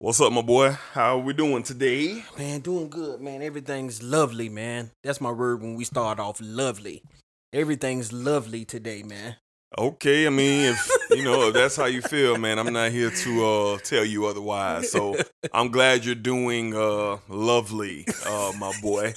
What's up, my boy? How we doing today? Man, doing good, man. Everything's lovely, man. That's my word when we start off lovely. Everything's lovely today, man. Okay, I mean, if you know if that's how you feel, man, I'm not here to uh tell you otherwise. So I'm glad you're doing uh lovely, uh, my boy.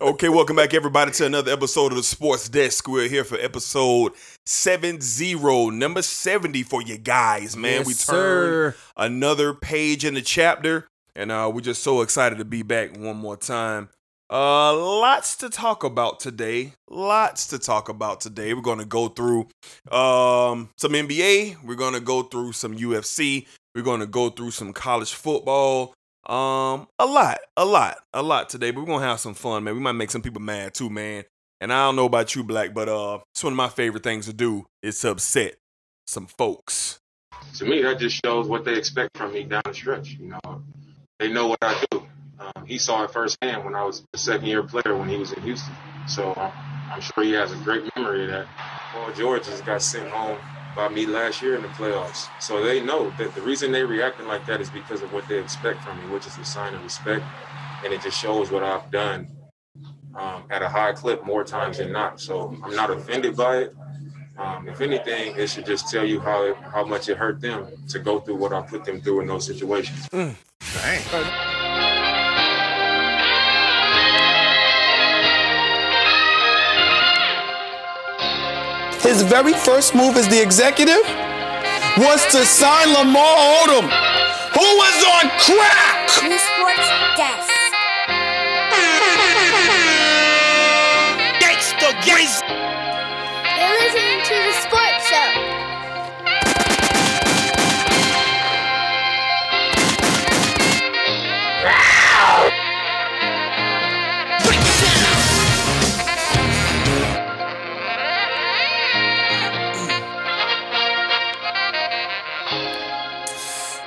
Okay, welcome back everybody to another episode of the Sports Desk. We're here for episode 70, number 70 for you guys, man. Yes, we sir. another page in the chapter, and uh we're just so excited to be back one more time. Uh, lots to talk about today. Lots to talk about today. We're going to go through um some NBA. We're going to go through some UFC. We're going to go through some college football. Um, a lot, a lot, a lot today. But we're gonna have some fun, man. We might make some people mad too, man. And I don't know about you, Black, but uh, it's one of my favorite things to do is to upset some folks. to me, that just shows what they expect from me down the stretch. You know, they know what I do. Um, he saw it firsthand when I was a second year player when he was in Houston. So um, I'm sure he has a great memory of that. Paul George just got sent home by me last year in the playoffs. So they know that the reason they reacting like that is because of what they expect from me, which is a sign of respect. And it just shows what I've done um, at a high clip more times than not. So I'm not offended by it. Um, if anything, it should just tell you how how much it hurt them to go through what I put them through in those situations. His very first move as the executive was to sign Lamar Odom, who was on crack. New Sports Desk. You're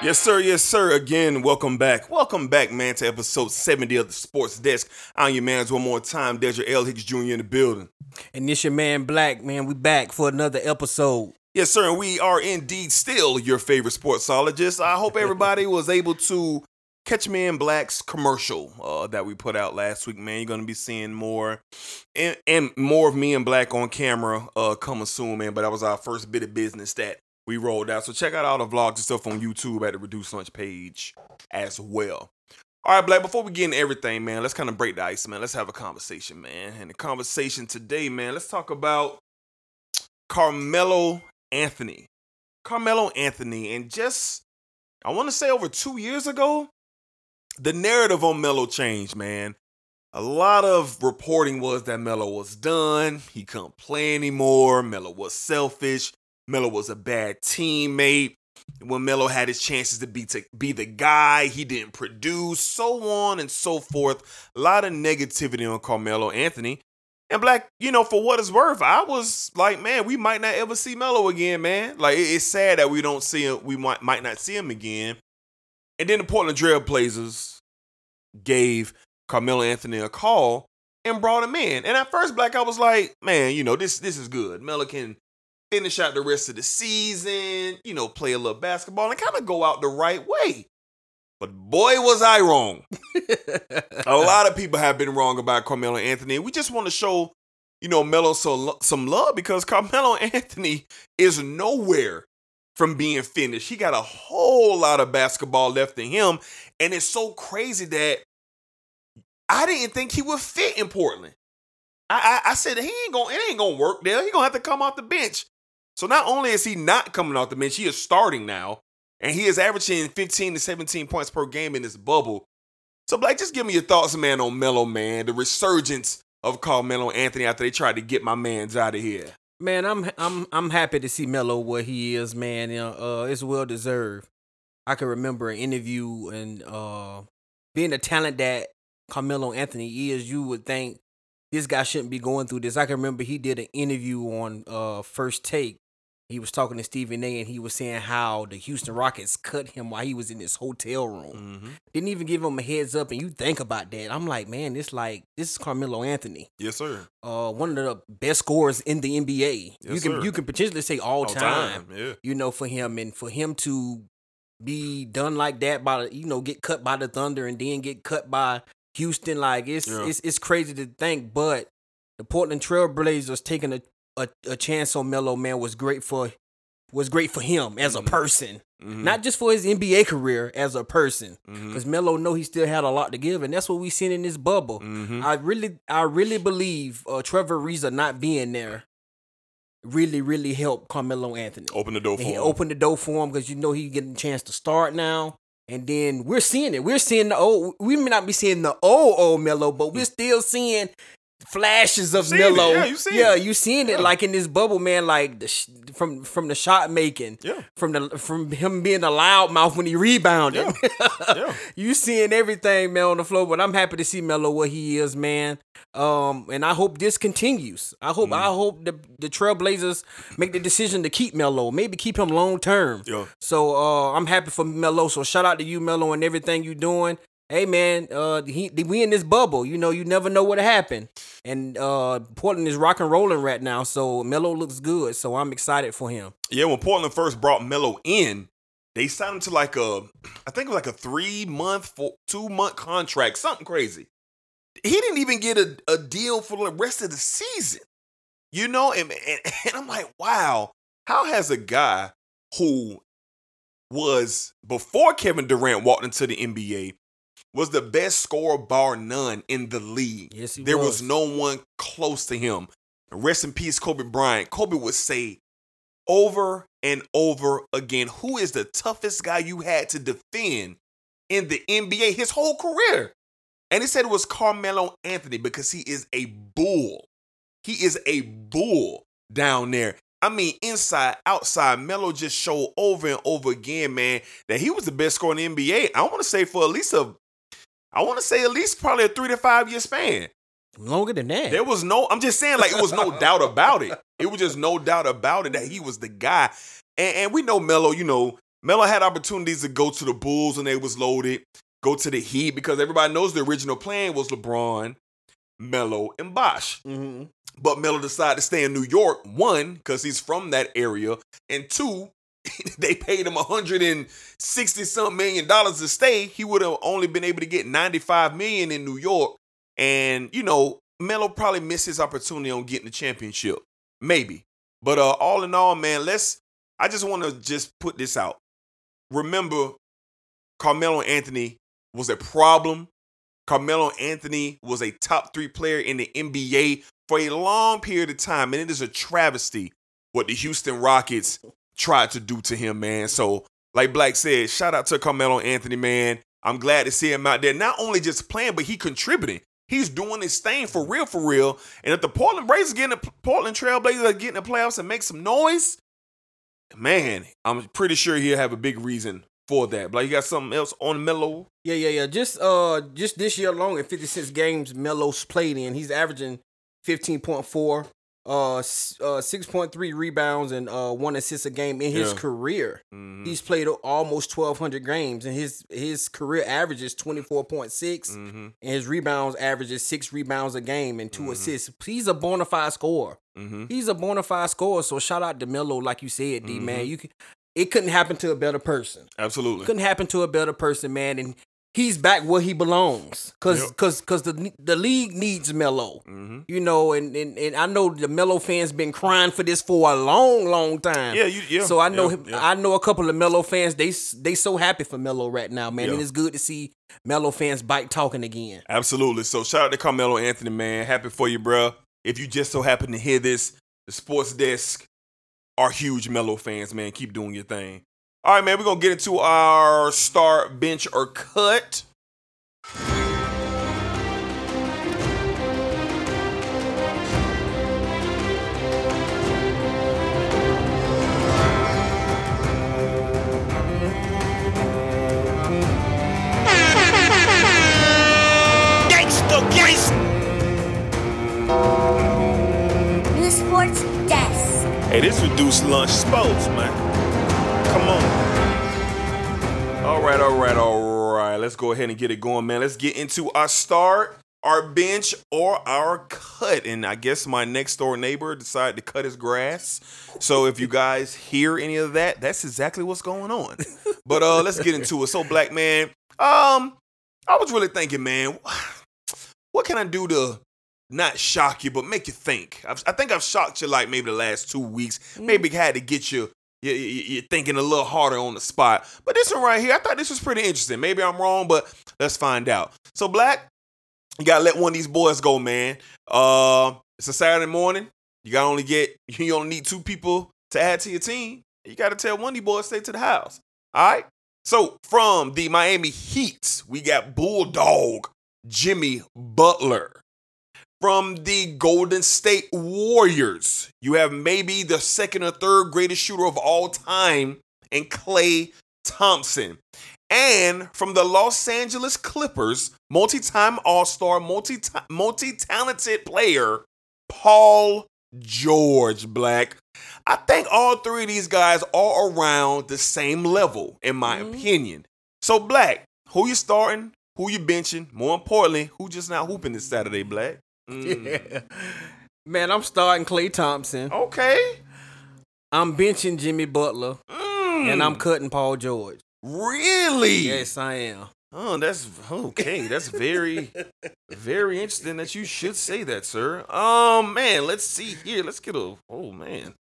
Yes, sir. Yes, sir. Again, welcome back. Welcome back, man, to episode 70 of the Sports Desk. I'm your man's one more time, Desert L. Hicks Jr. in the building. And this your man Black, man. We back for another episode. Yes, sir. And we are indeed still your favorite sportsologist. I hope everybody was able to catch me in Black's commercial uh, that we put out last week, man. You're going to be seeing more and, and more of me and Black on camera uh, coming soon, man. But that was our first bit of business that we rolled out. So check out all the vlogs and stuff on YouTube at the Reduced Lunch page as well. All right, Black, before we get into everything, man, let's kind of break the ice, man. Let's have a conversation, man. And the conversation today, man, let's talk about Carmelo Anthony. Carmelo Anthony. And just, I want to say over two years ago, the narrative on Melo changed, man. A lot of reporting was that Melo was done. He couldn't play anymore. Melo was selfish. Melo was a bad teammate. When Melo had his chances to be to be the guy, he didn't produce, so on and so forth. A lot of negativity on Carmelo Anthony. And Black, you know, for what it's worth, I was like, man, we might not ever see Melo again, man. Like, it- it's sad that we don't see him, we might might not see him again. And then the Portland Trailblazers gave Carmelo Anthony a call and brought him in. And at first, Black, I was like, man, you know, this this is good. Melo can finish out the rest of the season, you know, play a little basketball and kind of go out the right way. But boy, was I wrong. a lot of people have been wrong about Carmelo Anthony. We just want to show, you know, Melo some, some love because Carmelo Anthony is nowhere from being finished. He got a whole lot of basketball left in him. And it's so crazy that I didn't think he would fit in Portland. I, I, I said he ain't gonna it ain't gonna work there. He gonna have to come off the bench. So not only is he not coming off the bench, he is starting now, and he is averaging 15 to 17 points per game in this bubble. So Blake, just give me your thoughts, man, on Melo, man, the resurgence of Carmelo Anthony after they tried to get my man's out of here. Man, I'm I'm I'm happy to see Melo where he is, man. Uh, it's well deserved. I can remember an interview and uh, being the talent that Carmelo Anthony is, you would think this guy shouldn't be going through this. I can remember he did an interview on uh, First Take. He was talking to Stephen A. and he was saying how the Houston Rockets cut him while he was in his hotel room. Mm-hmm. Didn't even give him a heads up. And you think about that. I'm like, man, this like this is Carmelo Anthony. Yes, sir. uh, one of the best scorers in the NBA. you Yes, can sir. you can potentially say all, All time, Yeah. You know, for him and for him to be done like that by the- you know get cut by the Thunder and then get cut by Houston. Like it's Yeah. it's it's crazy to think, but the Portland Trailblazers taking a, a a chance on Melo man was great for was great for him as a person, Mhm. not just for his NBA career as a person. Because Melo know he still had a lot to give, and that's what we seen in this bubble. Mhm. I really, I really believe uh, Trevor Ariza not being there really, really helped Carmelo Anthony. Open the door And for he him. opened the door for him because you know he getting a chance to start now. And then we're seeing it. We're seeing the old. We may not be seeing the old old Melo, but we're still seeing flashes of. Melo. Yeah, you seeing yeah, it. you seeing it Yeah. like in this bubble, man. Like the sh- from from the shot making, Yeah. from the from him being a loudmouth when he rebounded. Yeah. you seeing everything, man, on the floor. But I'm happy to see Melo what he is, man. Um, and I hope this continues. I hope Mm. I hope the the Trailblazers make the decision to keep Melo, maybe keep him long term. Yeah. So uh, I'm happy for Melo. So shout out to you, Melo, and everything you doing. Hey man, uh, he, we in this bubble. You know, you never know what happened. And uh, Portland is rock and rolling right now. So Melo looks good. So I'm excited for him. Yeah, when Portland first brought Melo in, they signed him to like a, I think it was like a three month, four, two month contract, something crazy. He didn't even get a, a deal for the rest of the season, you know. And, and, and I'm like, wow, how has a guy who was before Kevin Durant walked into the NBA was the best scorer bar none in the league? Yes, he there was. was no one close to him. Rest in peace, Kobe Bryant. Kobe would say over and over again, who is the toughest guy you had to defend in the NBA his whole career? And he said it was Carmelo Anthony because he is a bull. He is a bull down there. I mean, inside, outside, Melo just showed over and over again, man, that he was the best scorer in the NBA. I want to say for at least a, I want to say at least probably a three to five year span. Longer than that. There was no, I'm just saying, like, it was no doubt about it. It was just no doubt about it that he was the guy. And, and we know Melo, you know, Melo had opportunities to go to the Bulls when they was loaded, go to the Heat, because everybody knows the original plan was LeBron, Melo, and Bosh. hmm But Melo decided to stay in New York, one, because he's from that area, and two, they paid him 160 something million dollars to stay. He would have only been able to get 95 million in New York. And, you know, Melo probably missed his opportunity on getting the championship. Maybe. But uh all in all, man, let's I just want to just put this out. Remember, Carmelo Anthony was a problem. Carmelo Anthony was a top three player in the NBA for a long period of time, and it is a travesty what the Houston Rockets tried to do to him, man. So, like Black said, shout out to Carmelo Anthony, man. I'm glad to see him out there, not only just playing, but he contributing. He's doing his thing for real, for real. And if the Portland Blazers getting the Portland Trailblazers are getting the playoffs and make some noise, man, I'm pretty sure he'll have a big reason for that. Like you got something else on Melo? Yeah, yeah, yeah. Just uh just this year alone in 56 games Melo's played in, he's averaging 15.4 uh, uh 6.3 rebounds and uh one assist a game in his Yeah. career. Mhm. He's played almost 1200 games and his his career average is 24.6 Mhm. and his rebounds average is 6 rebounds a game and 2 Mhm. assists. He's a bona fide scorer. Mhm. He's a bona fide scorer. So shout out to Melo like you said, D man. Mhm. You can, it couldn't happen to a better person Absolutely. couldn't happen to a better person, man. And he's back where he belongs, cause Yep. cause cause the the league needs Melo. Mhm. You know, and, and and I know the Melo fans been crying for this for a long, long time. Yeah, you yeah. So I know yeah, him. yeah. I know a couple of Melo fans. They they so happy for Melo right now, man. Yeah. And it's good to see Melo fans bike talking again. Absolutely. So shout out to Carmelo Anthony, man. Happy for you, bro. If you just so happen to hear this, the sports desk are huge Melo fans, man. Keep doing your thing. All right, man. We're gonna get into our start, bench, or cut. New Sports Desk. Hey, this reduced lunch sports, man. All right, all right, all right. Let's go ahead and get it going, man. Let's get into our start, our bench or our cut. And I guess my next door neighbor decided to cut his grass. So if you guys hear any of that, that's exactly what's going on. But uh let's get into it. So black man, um, I was really thinking, man, what can I do to not shock you, but make you think? I've, I think I've shocked you like maybe the last two weeks. Maybe had to get you. You- you- You're thinking a little harder on the spot, but this one right here, I thought this was pretty interesting. Maybe I'm wrong, but let's find out. So, Black, you gotta let one of these boys go, man. Uh, it's a Saturday morning. You gotta only get you only need two people to add to your team. You gotta tell one of these boys stay to the house. All right. So from the Miami Heat, we got Bulldog Jimmy Butler. From the Golden State Warriors, you have maybe the second or third greatest shooter of all time in Klay Thompson. And from the Los Angeles Clippers, multi-time All-Star, multi multi-talented player Paul George Black. I think all three of these guys are around the same level, in my mm-hmm. opinion. So, Black, who you starting? Who you benching? More importantly, who just not hooping this Saturday, Black? Mm. Yeah. Man, I'm starting Klay Thompson. Okay. I'm benching Jimmy Butler. Mm. And I'm cutting Paul George. really. Yes, I am. Oh, that's okay. That's very, very interesting that you should say that, sir. Um, man, let's see here. Let's get a. Oh man.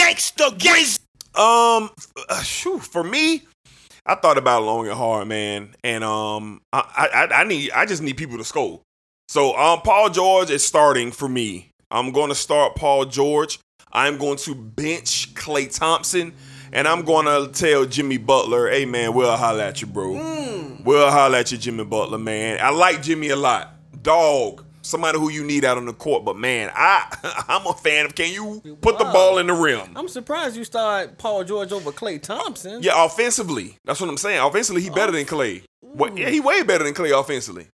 Gangsta Grizz. Um, uh, shoo, for me, I thought about it long and hard, man, and um, I, I, I need, I just need people to score. So, um, Paul George is starting for me. I'm going to start Paul George. I'm going to bench Klay Thompson, and I'm going to tell Jimmy Butler, "Hey, man, we'll holler at you, bro. We'll holler at you, Jimmy Butler, man. I like Jimmy a lot, dog." Somebody who you need out on the court, but man, I I'm a fan of. Can you put the ball in the rim? I'm surprised you start Paul George over Klay Thompson. Yeah, offensively. That's what I'm saying. Offensively, he better than Klay. What? Yeah, he way better than Klay offensively.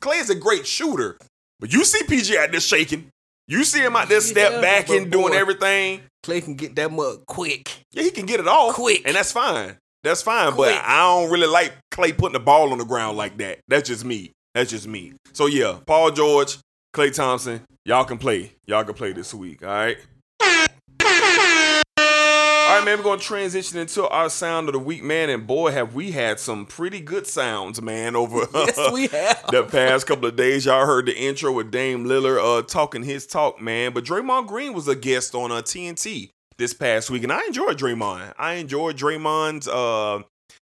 Klay is a great shooter, but you see PG out there shaking. You see him out there step Yeah, back and doing boy. everything. Klay can get that mug quick. Yeah, he can get it off Quick. and that's fine. That's fine. Quick. But I don't really like Klay putting the ball on the ground like that. That's just me. That's just me. So yeah, Paul George, Klay Thompson, y'all can play. Y'all can play this week. All right. All right, man, we're going to transition into our sound of the week, man. And boy, have we had some pretty good sounds, man, over Yes, we have. the past couple of days. Y'all heard the intro with Dame Lillard uh, talking his talk, man. But Draymond Green was a guest on uh, TNT this past week, and I enjoyed Draymond. I enjoyed Draymond's uh,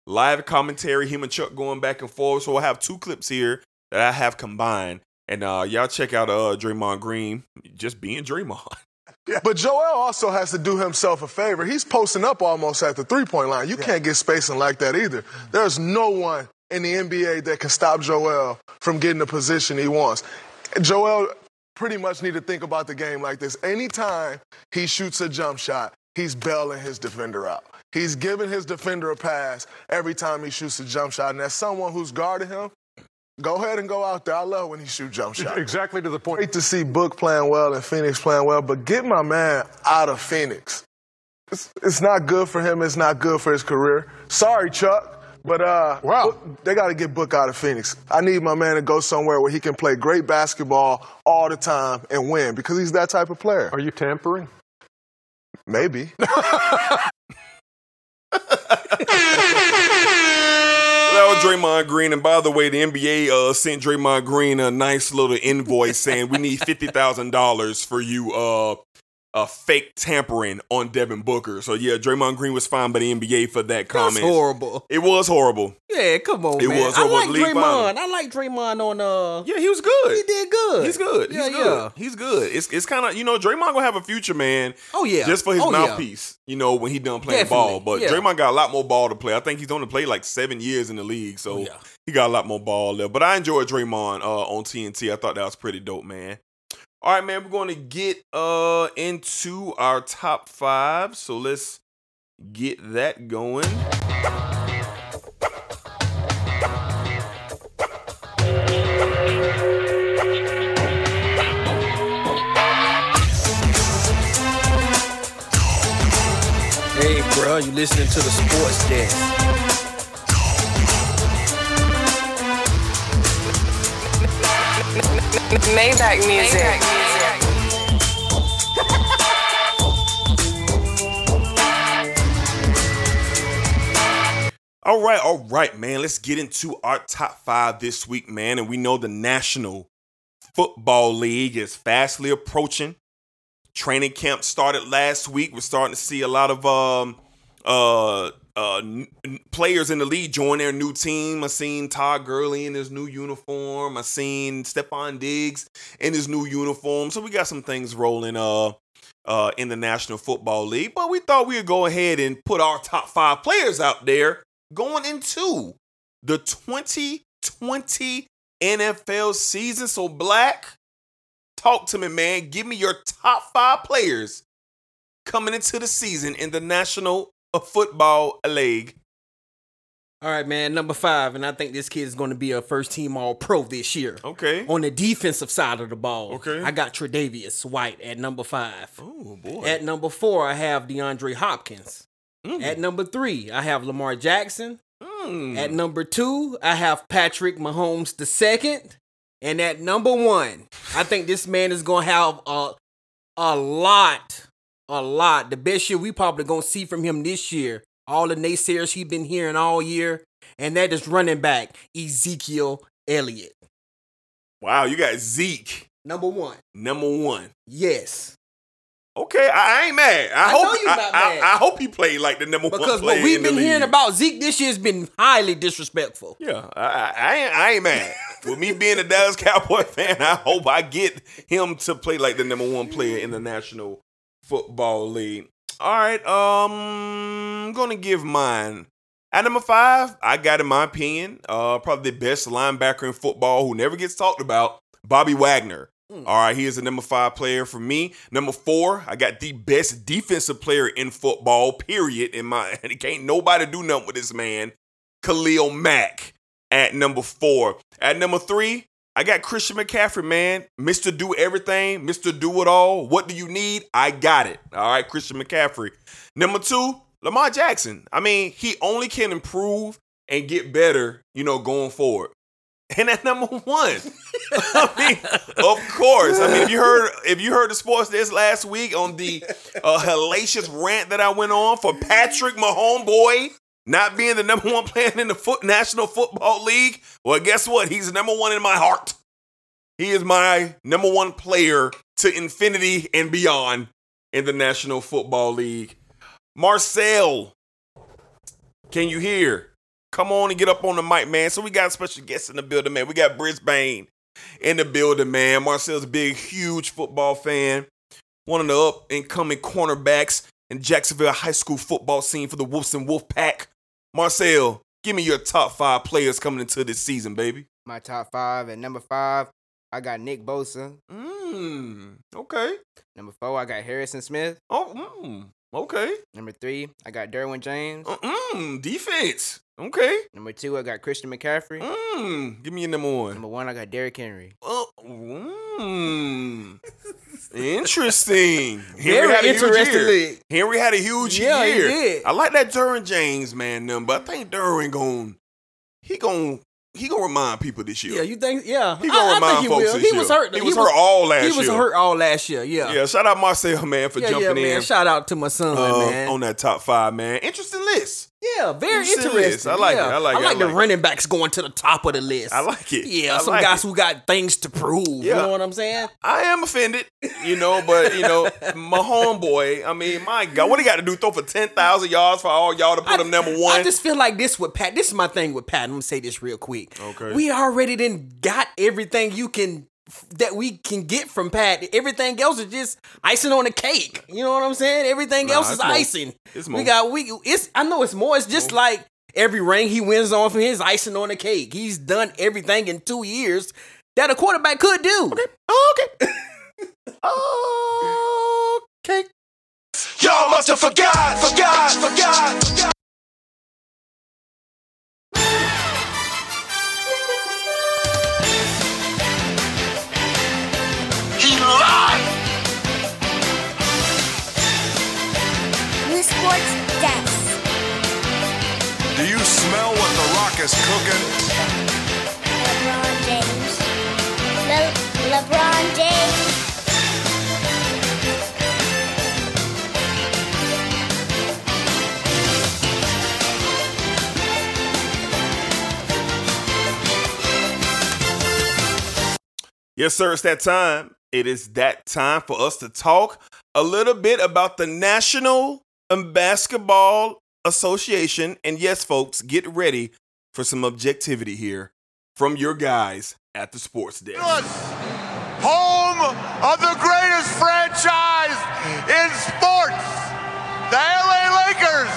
live commentary, him and Chuck going back and forth. So I have two clips here that I have combined. And uh, y'all check out uh, Draymond Green just being Draymond. But Joel also has to do himself a favor. He's posting up almost at the three point line. You can't get spacing like that either. There's no one in the NBA that can stop Joel from getting the position he wants. Joel pretty much need to think about the game like this. Anytime he shoots a jump shot, he's bailing his defender out. He's giving his defender a pass every time he shoots a jump shot. And as someone who's guarding him, go ahead and go out there. I love when he shoots jump shots. Exactly to the point. Great to see Book playing well and Phoenix playing well, but get my man out of Phoenix. It's, it's not good for him. It's not good for his career. Sorry, Chuck, but uh, Wow. Book- they got to get Book out of Phoenix. I need my man to go somewhere where he can play great basketball all the time and win because he's that type of player. Are you tampering? Maybe. Draymond Green, and by the way, the NBA uh, sent Draymond Green a nice little invoice saying we need fifty thousand dollars for you uh, uh, fake tampering on Devin Booker. So yeah, Draymond Green was fined by the NBA for that comment. That's horrible. It was horrible. Yeah, come on, It man. was I like Draymond. I like Draymond on uh Yeah, he was good. He did good. He's good. Yeah, He's good. yeah. He's good. It's it's kind of you know Draymond gonna have a future, man. Oh yeah. Just for his Oh, yeah. mouthpiece, you know, when he done playing Definitely, ball. But yeah. Draymond got a lot more ball to play. I think he's only played like seven years in the league, so Oh, yeah. he got a lot more ball there. But I enjoyed Draymond uh, on TNT. I thought that was pretty dope, man. All right, man, we're going to get uh into our top five. So let's get that going. Hey, bro, you listening to the sports desk? Maybach music. All right, all right, man. Let's get into our top five this week, man. And we know the National Football League is fastly approaching. Training camp started last week. We're starting to see a lot of um, uh, uh, n- players in the league join their new team. I seen Todd Gurley in his new uniform. I seen Stefon Diggs in his new uniform. So we got some things rolling uh, uh, in the National Football League. But we thought we would go ahead and put our top five players out there going into the 2020 NFL season. So, Black, talk to me, man. Give me your top five players coming into the season in the National A football a leg. All right, man. Number five, and I think this kid is going to be a first team All Pro this year. Okay. On the defensive side of the ball, Okay. I got Tre'Davious White at number five. Oh boy. At number four, I have DeAndre Hopkins. Mm. At number three, I have Lamar Jackson. Mm. At number two, I have Patrick Mahomes the second. And at number one, I think this man is gonna have a a lot, a lot. The best year we probably gonna see from him this year. All the naysayers he been hearing all year, and that is running back Ezekiel Elliott. wow, you got Zeke Number one. number one. Yes. Okay, I, ain't mad. I, I hope I, not I- mad. I hope he played like the number one Because what we've been hearing about Zeke this year has been highly disrespectful. Yeah, I, I, I, ain't, I ain't mad. With me being a Dallas Cowboy fan, I hope I get him to play like the number one player in the National Football League. All right, um, I'm gonna give mine. At number five, I got in my opinion, uh, probably the best linebacker in football who never gets talked about, Bobby Wagner. All right, he is the number five player for me. Number four, I got the best defensive player in football, period. In my, and can't nobody do nothing with this man. Khalil Mack at number four. At number three, I got Christian McCaffrey, man. Mr. Do Everything, Mr. Do It All. What do you need? I got it. All right, Christian McCaffrey. Number two, Lamar Jackson. I mean, he only can improve and get better, you know, going forward. And at number one, I mean, of course. I mean, if you heard if you heard the sports desk last week on the uh, hellacious rant that I went on for Patrick Mahomes, not being the number one player in the foot, National Football League, well, guess what? He's number one in my heart. He is my number one player to infinity and beyond in the National Football League. Marcel, can you hear? Come on and get up on the mic, man. So we got special guests in the building, man. We got Brisbane in the building, man. Marcel's a big, huge football fan. One of the up and coming cornerbacks in Jacksonville high school football scene for the Wolves and Wolf Pack. Marcel, give me your top five players coming into this season, baby. My top five at number five, I got Nick Bosa. Mmm. Okay. Number four, I got Harrison Smith. Oh, mm, okay. Number three, I got Derwin James. Mm, defense. Okay. Number two, I got Christian McCaffrey. Mmm. Give me your number one. Number one, I got Derrick Henry. Oh, mm. Interesting. Very had a huge interestingly. year. Henry had a huge Yeah, he year. did. I like that Derwin James man, but I think Derwin gon' he gon' he gonna remind people this year. Yeah, you think? Yeah, He gonna I, I remind think he folks will. this He was year. hurt. He was hurt all last year. He was year. hurt all last year. Yeah, Yeah, shout out Marcel man for yeah, jumping yeah, man. in Shout out to my son, uh, man. on that top five, man. Interesting list. Yeah, very Interesting. I like it. yeah. I like it. I I like the like it. running backs going to the top of the list. I like it. Yeah, I some like guys it. who got things to prove. You know what I'm saying? I am offended, you know, but you know, my homeboy. I mean, my God, what he got to do? Throw for ten thousand yards for all y'all to put him number one? I just feel like this with Pat. This is my thing with Pat. I'm gonna say this real quick. Okay. We already didn't got everything you can that we can get from Pat. Everything else is just icing on the cake. You know what I'm saying? Everything Nah, else is more. icing. It's we got we it's I know it's more. It's just like every ring he wins on from his icing on the cake. He's done everything in two years that a quarterback could do. Okay. okay. okay. Y'all must have forgot, forgot, forgot, forgot. is cooking. LeBron James. Le- LeBron James. Yes, sir, it's that time. It is that time for us to talk a little bit about the National Basketball Association. And yes, folks, get ready for some objectivity here from your guys at the Sports Desk. Home of the greatest franchise in sports, the LA Lakers,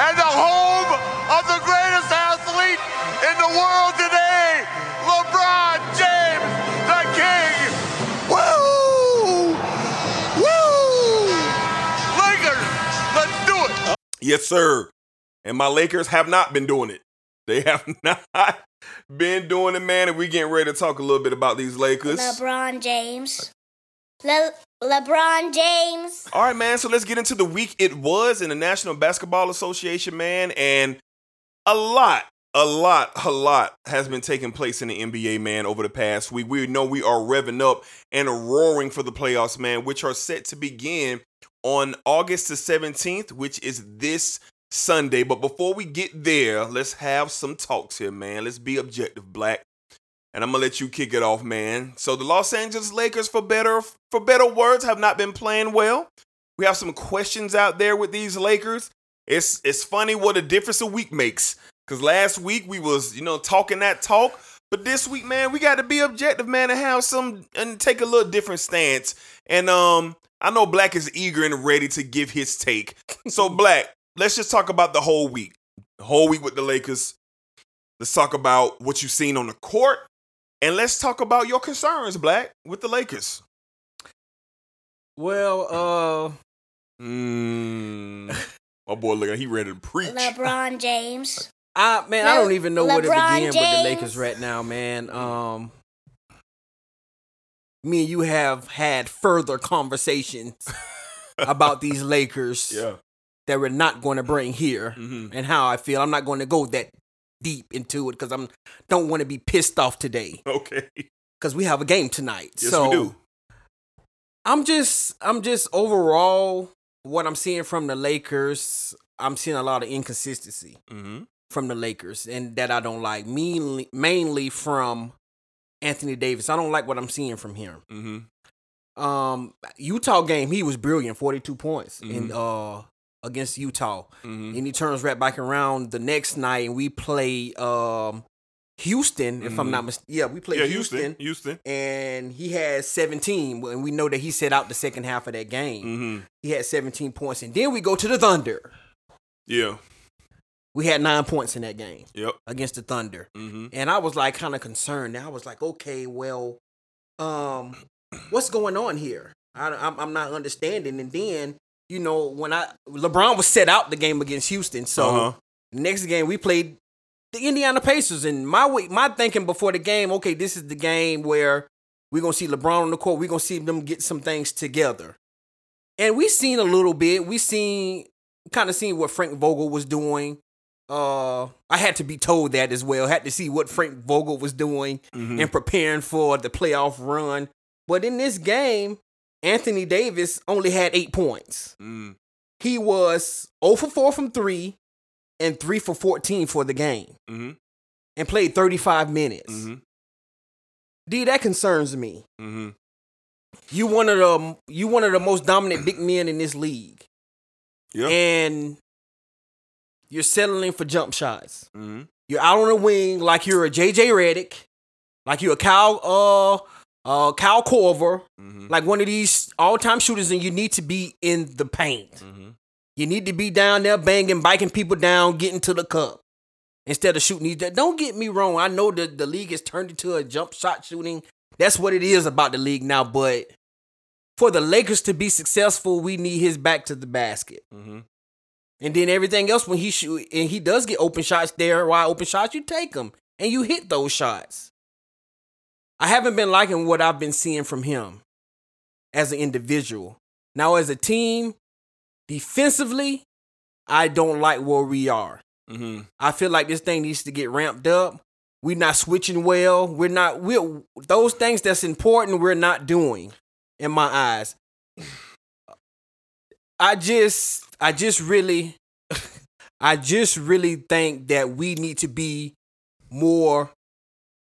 and the home of the greatest athlete in the world today, LeBron James, the King. Woo! Woo! Lakers, let's do it. Yes, sir. And my Lakers have not been doing it. They have not been doing it, man. And we getting ready to talk a little bit about these Lakers. LeBron James. Le- LeBron James. All right, man. So let's get into the week it was in the National Basketball Association, man. And a lot, a lot, a lot has been taking place in the NBA, man, over the past week. We know we are revving up and roaring for the playoffs, man, which are set to begin on August the 17th, which is this Sunday. But before we get there, let's have some talks here, man. Let's be objective, Black. And I'm gonna let you kick it off, man. So the Los Angeles Lakers, for better for better words, have not been playing well. We have some questions out there with these Lakers. It's it's funny what a difference a week makes. Cause last week we was you know talking that talk, but this week, man, we got to be objective, man, and have some and take a little different stance. And um, I know Black is eager and ready to give his take. So Black, let's just talk about the whole week. The whole week with the Lakers. Let's talk about what you've seen on the court. And let's talk about your concerns, Black, with the Lakers. Well, uh, Mm, my boy, look, he ready to preach. LeBron James. I man, I don't even know where to LeBron begin with the Lakers right now, man. Um, me and you have had further conversations about these Lakers Yeah. That we're not going to bring here Mhm. and how I feel. I'm not going to go that deep into it because I'm don't want to be pissed off today Okay. because we have a game tonight. Yes, so we do. I'm just I'm just overall what I'm seeing from the Lakers. I'm seeing a lot of inconsistency Mm-hmm. from the Lakers, and that I don't like. Mainly, mainly from Anthony Davis. I don't like what I'm seeing from him. Mm-hmm. Um, Utah game, he was brilliant, 42 points Mhm. in uh against Utah, Mm-hmm. and he turns right back around the next night, and we play um Houston, if I'm Mhm. not mistaken. Yeah, we played Yeah, Houston, Houston. Houston. and he had 17, and we know that he set out the second half of that game. Mm-hmm. He had 17 points, and then we go to the Thunder. Yeah. We had nine points in that game Yep. against the Thunder. Mm-hmm. and I was like kind of concerned. I was like, okay, well, um, what's going on here? I, I'm, I'm not understanding. And then, you know, when I LeBron was set out the game against Houston, so Uh-huh. next game we played the Indiana Pacers, and my way, my thinking before the game, okay, this is the game where we're gonna see LeBron on the court. We're gonna see them get some things together, and we seen a little bit. We seen kind of seen what Frank Vogel was doing. Uh, I had to be told that as well. Had to see what Frank Vogel was doing Mhm. and preparing for the playoff run. But in this game, Anthony Davis only had eight points. Mm. He was 0 for 4 from three and 3 for 14 for the game Mm-hmm. and played 35 minutes. Mm-hmm. D, that concerns me. Mm-hmm. You one of the you one of the most dominant big men in this league. Yeah. And you're settling for jump shots. Mm-hmm. You're out on the wing like you're a JJ Redick, like you're a Kyle uh uh Kyle Korver, Mm-hmm. like one of these all-time shooters, and you need to be in the paint. Mm-hmm. You need to be down there banging, biking people down, getting to the cup. Instead of shooting these, don't get me wrong. I know that the league has turned into a jump shot shooting. That's what it is about the league now. But for the Lakers to be successful, we need his back to the basket. Mm-hmm. And then everything else, when he shoot and he does get open shots there, wide open shots, you take them and you hit those shots. I haven't been liking what I've been seeing from him as an individual. Now, as a team, defensively, I don't like where we are. Mm-hmm. I feel like this thing needs to get ramped up. We're not switching well. We're not we're those things that's important we're not doing in my eyes. I just I just really I just really think that we need to be more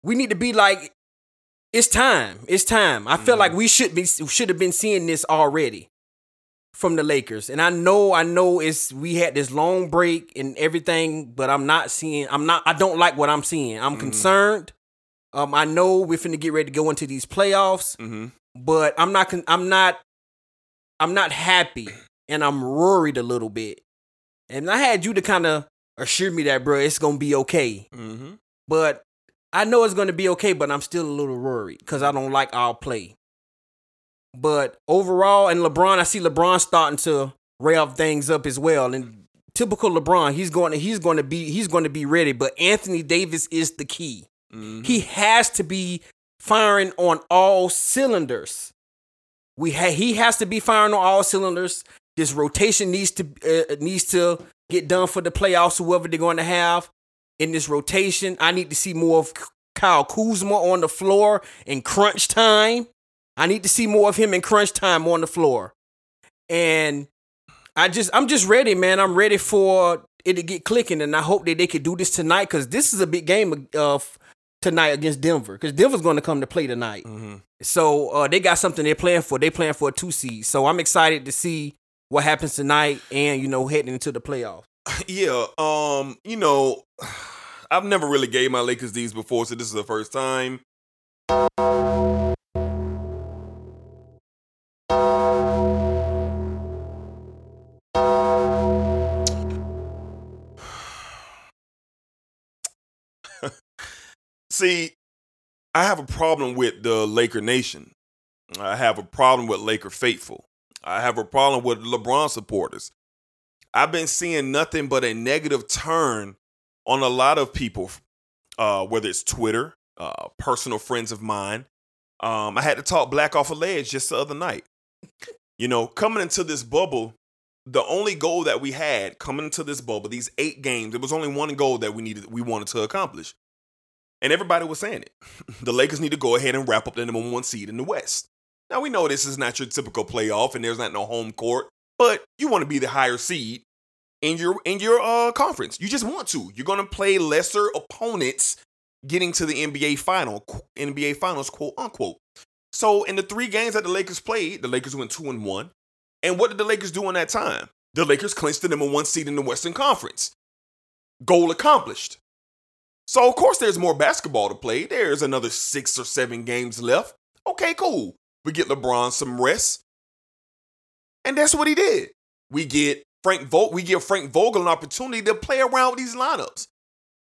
we need to be like it's time. It's time. I feel like we should be should have been seeing this already from the Lakers. And I know, I know it's we had this long break and everything, but I'm not seeing. I'm not. I don't like what I'm seeing. I'm concerned. Um, I know we're finna get ready to go into these playoffs, Mm-hmm. but I'm not. I'm not. I'm not happy, and I'm worried a little bit. And I had you to kind of assure me that, bro, it's gonna be okay. Mm-hmm. But I know it's going to be okay, but I'm still a little worried because I don't like our play. But overall, and LeBron, I see LeBron starting to rev things up as well. And typical LeBron, he's going to he's going to be he's going to be ready. But Anthony Davis is the key. Mm-hmm. He has to be firing on all cylinders. We ha- he has to be firing on all cylinders. This rotation needs to uh, needs to get done for the playoffs. Whoever they're going to have in this rotation, I need to see more of Kyle Kuzma on the floor in crunch time. I need to see more of him in crunch time on the floor. And I just I'm just ready, man. I'm ready for it to get clicking, and I hope that they could do this tonight because this is a big game of tonight against Denver because Denver's going to come to play tonight. Mm-hmm. So uh, they got something they're playing for. They're playing for a two seed. So I'm excited to see what happens tonight, and you know heading into the playoffs. Yeah, um, you know, I've never really gave my Lakers these before, so this is the first time. See, I have a problem with the Laker Nation. I have a problem with Laker faithful. I have a problem with LeBron supporters. I've been seeing nothing but a negative turn on a lot of people, uh, whether it's Twitter, uh, personal friends of mine. Um, I had to talk black off a ledge just the other night. You know, coming into this bubble, the only goal that we had coming into this bubble, these eight games, there was only one goal that we needed, we wanted to accomplish, and everybody was saying it. the Lakers need to go ahead and wrap up the number one seed in the West. Now we know this is not your typical playoff, and there's not no home court, but you want to be the higher seed in your in your uh conference. You just want to. You're gonna play lesser opponents getting to the NBA final, NBA finals, quote unquote. So in the three games that the Lakers played, the Lakers went two and one. And what did the Lakers do in that time? The Lakers clinched the number one seed in the Western Conference. Goal accomplished. So of course there's more basketball to play. There's another six or seven games left. Okay, cool. We get LeBron some rest. And that's what he did. We get Frank Vogel, we give Frank Vogel an opportunity to play around with these lineups.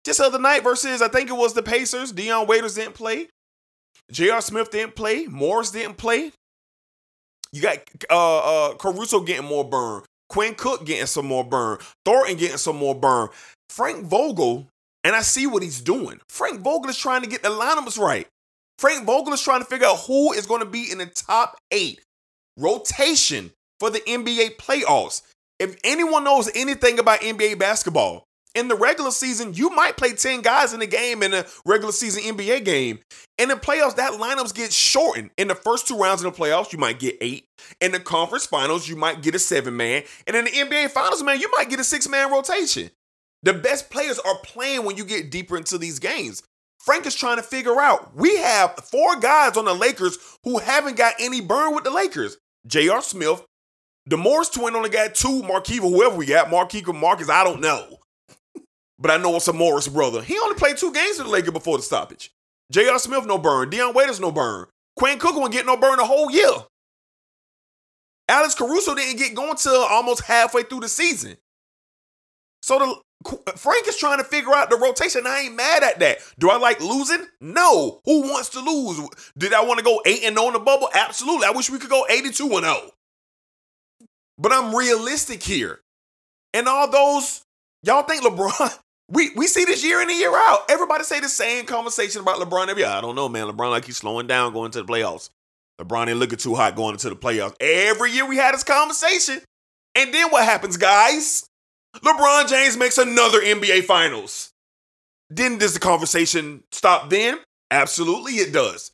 Just the other night versus I think it was the Pacers, Dion Waiters didn't play. J.R. Smith didn't play. Morris didn't play. You got uh uh Caruso getting more burn. Quinn Cook getting some more burn. Thornton getting some more burn. Frank Vogel, and I see what he's doing. Frank Vogel is trying to get the lineups right. Frank Vogel is trying to figure out who is going to be in the top eight rotation for the NBA playoffs. If anyone knows anything about NBA basketball, in the regular season, you might play 10 guys in a game in a regular season NBA game. And In the playoffs, that lineups get shortened. In the first two rounds of the playoffs, you might get eight. In the conference finals, you might get a seven man. And in the NBA finals, man, you might get a six man rotation. The best players are playing when you get deeper into these games. Frank is trying to figure out. We have four guys on the Lakers who haven't got any burn with the Lakers. J.R. Smith, the Morris twin only got two, Markiva, whoever we got, Markiva Marcus, I don't know. But I know it's a Morris brother. He only played two games for the Lakers before the stoppage. J.R. Smith, no burn. Dion Waiters, no burn. Quinn Cook won't get no burn the whole year. Alex Caruso didn't get going till almost halfway through the season. So the Frank is trying to figure out the rotation. I ain't mad at that. Do I like losing? No. Who wants to lose? Did I want to go 8 and 0 in the bubble? Absolutely. I wish we could go 82 and 0. But I'm realistic here. And all those, y'all think LeBron, we, we see this year in and year out. Everybody say the same conversation about LeBron every year. I don't know, man. LeBron like he's slowing down going to the playoffs. LeBron ain't looking too hot going into the playoffs. Every year we had this conversation. And then what happens, guys? LeBron James makes another NBA Finals. Does the conversation stop then? Absolutely, it does.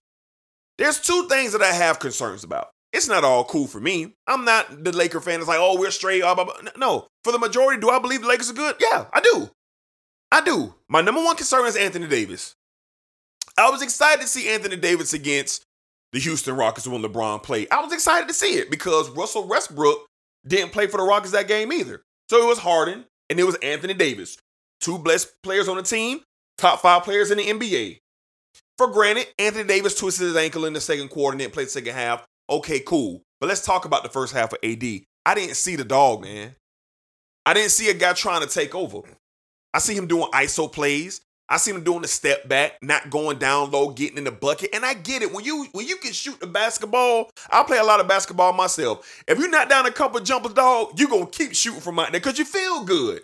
There's two things that I have concerns about. It's not all cool for me. I'm not the Laker fan that's like, oh, we're straight. Blah, blah, blah. No, for the majority, do I believe the Lakers are good? Yeah, I do. I do. My number one concern is Anthony Davis. I was excited to see Anthony Davis against the Houston Rockets when LeBron played. I was excited to see it because Russell Westbrook didn't play for the Rockets that game either. So it was Harden and it was Anthony Davis. Two blessed players on the team, top five players in the NBA. For granted, Anthony Davis twisted his ankle in the second quarter and didn't play the second half. Okay, cool. But let's talk about the first half of AD. I didn't see the dog, man. I didn't see a guy trying to take over. I see him doing ISO plays. I see him doing the step back, not going down low, getting in the bucket. And I get it. When you when you can shoot the basketball, I play a lot of basketball myself. If you knock down a couple jumpers, dog, you gonna keep shooting from out there because you feel good.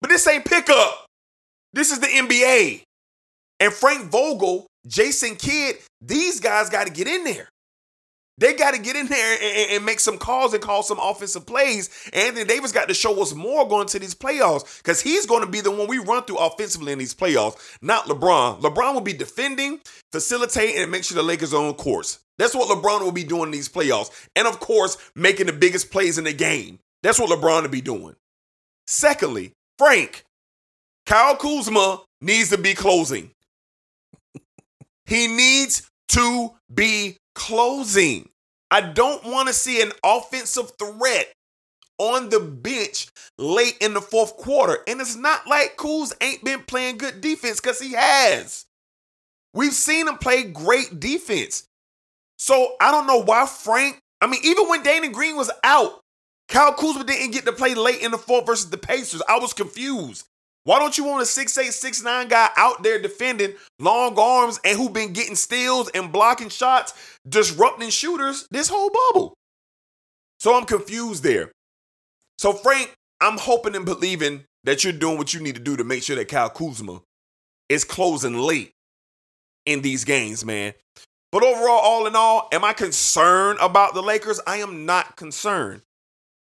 But this ain't pickup. This is the NBA. And Frank Vogel, Jason Kidd, these guys got to get in there. They got to get in there and, and- make some calls and call some offensive plays. Anthony Davis got to show us more going to these playoffs because he's going to be the one we run through offensively in these playoffs, not LeBron. LeBron will be defending, facilitating, and make sure the Lakers are on course. That's what LeBron will be doing in these playoffs. And of course, making the biggest plays in the game. That's what LeBron will be doing. Secondly, Frank, Kyle Kuzma needs to be closing. He needs to be closing. I don't want to see an offensive threat on the bench late in the fourth quarter. And it's not like Kuz ain't been playing good defense because he has. We've seen him play great defense. So I don't know why Frank, I mean, even when Danny Green was out, Kyle Kuzma didn't get to play late in the fourth versus the Pacers. I was confused. Why don't you want a 6'8, 6'9 guy out there defending long arms and who been getting steals and blocking shots, disrupting shooters this whole bubble? So I'm confused there. So, Frank, I'm hoping and believing that you're doing what you need to do to make sure that Kyle Kuzma is closing late in these games, man. But overall, all in all, am I concerned about the Lakers? I am not concerned.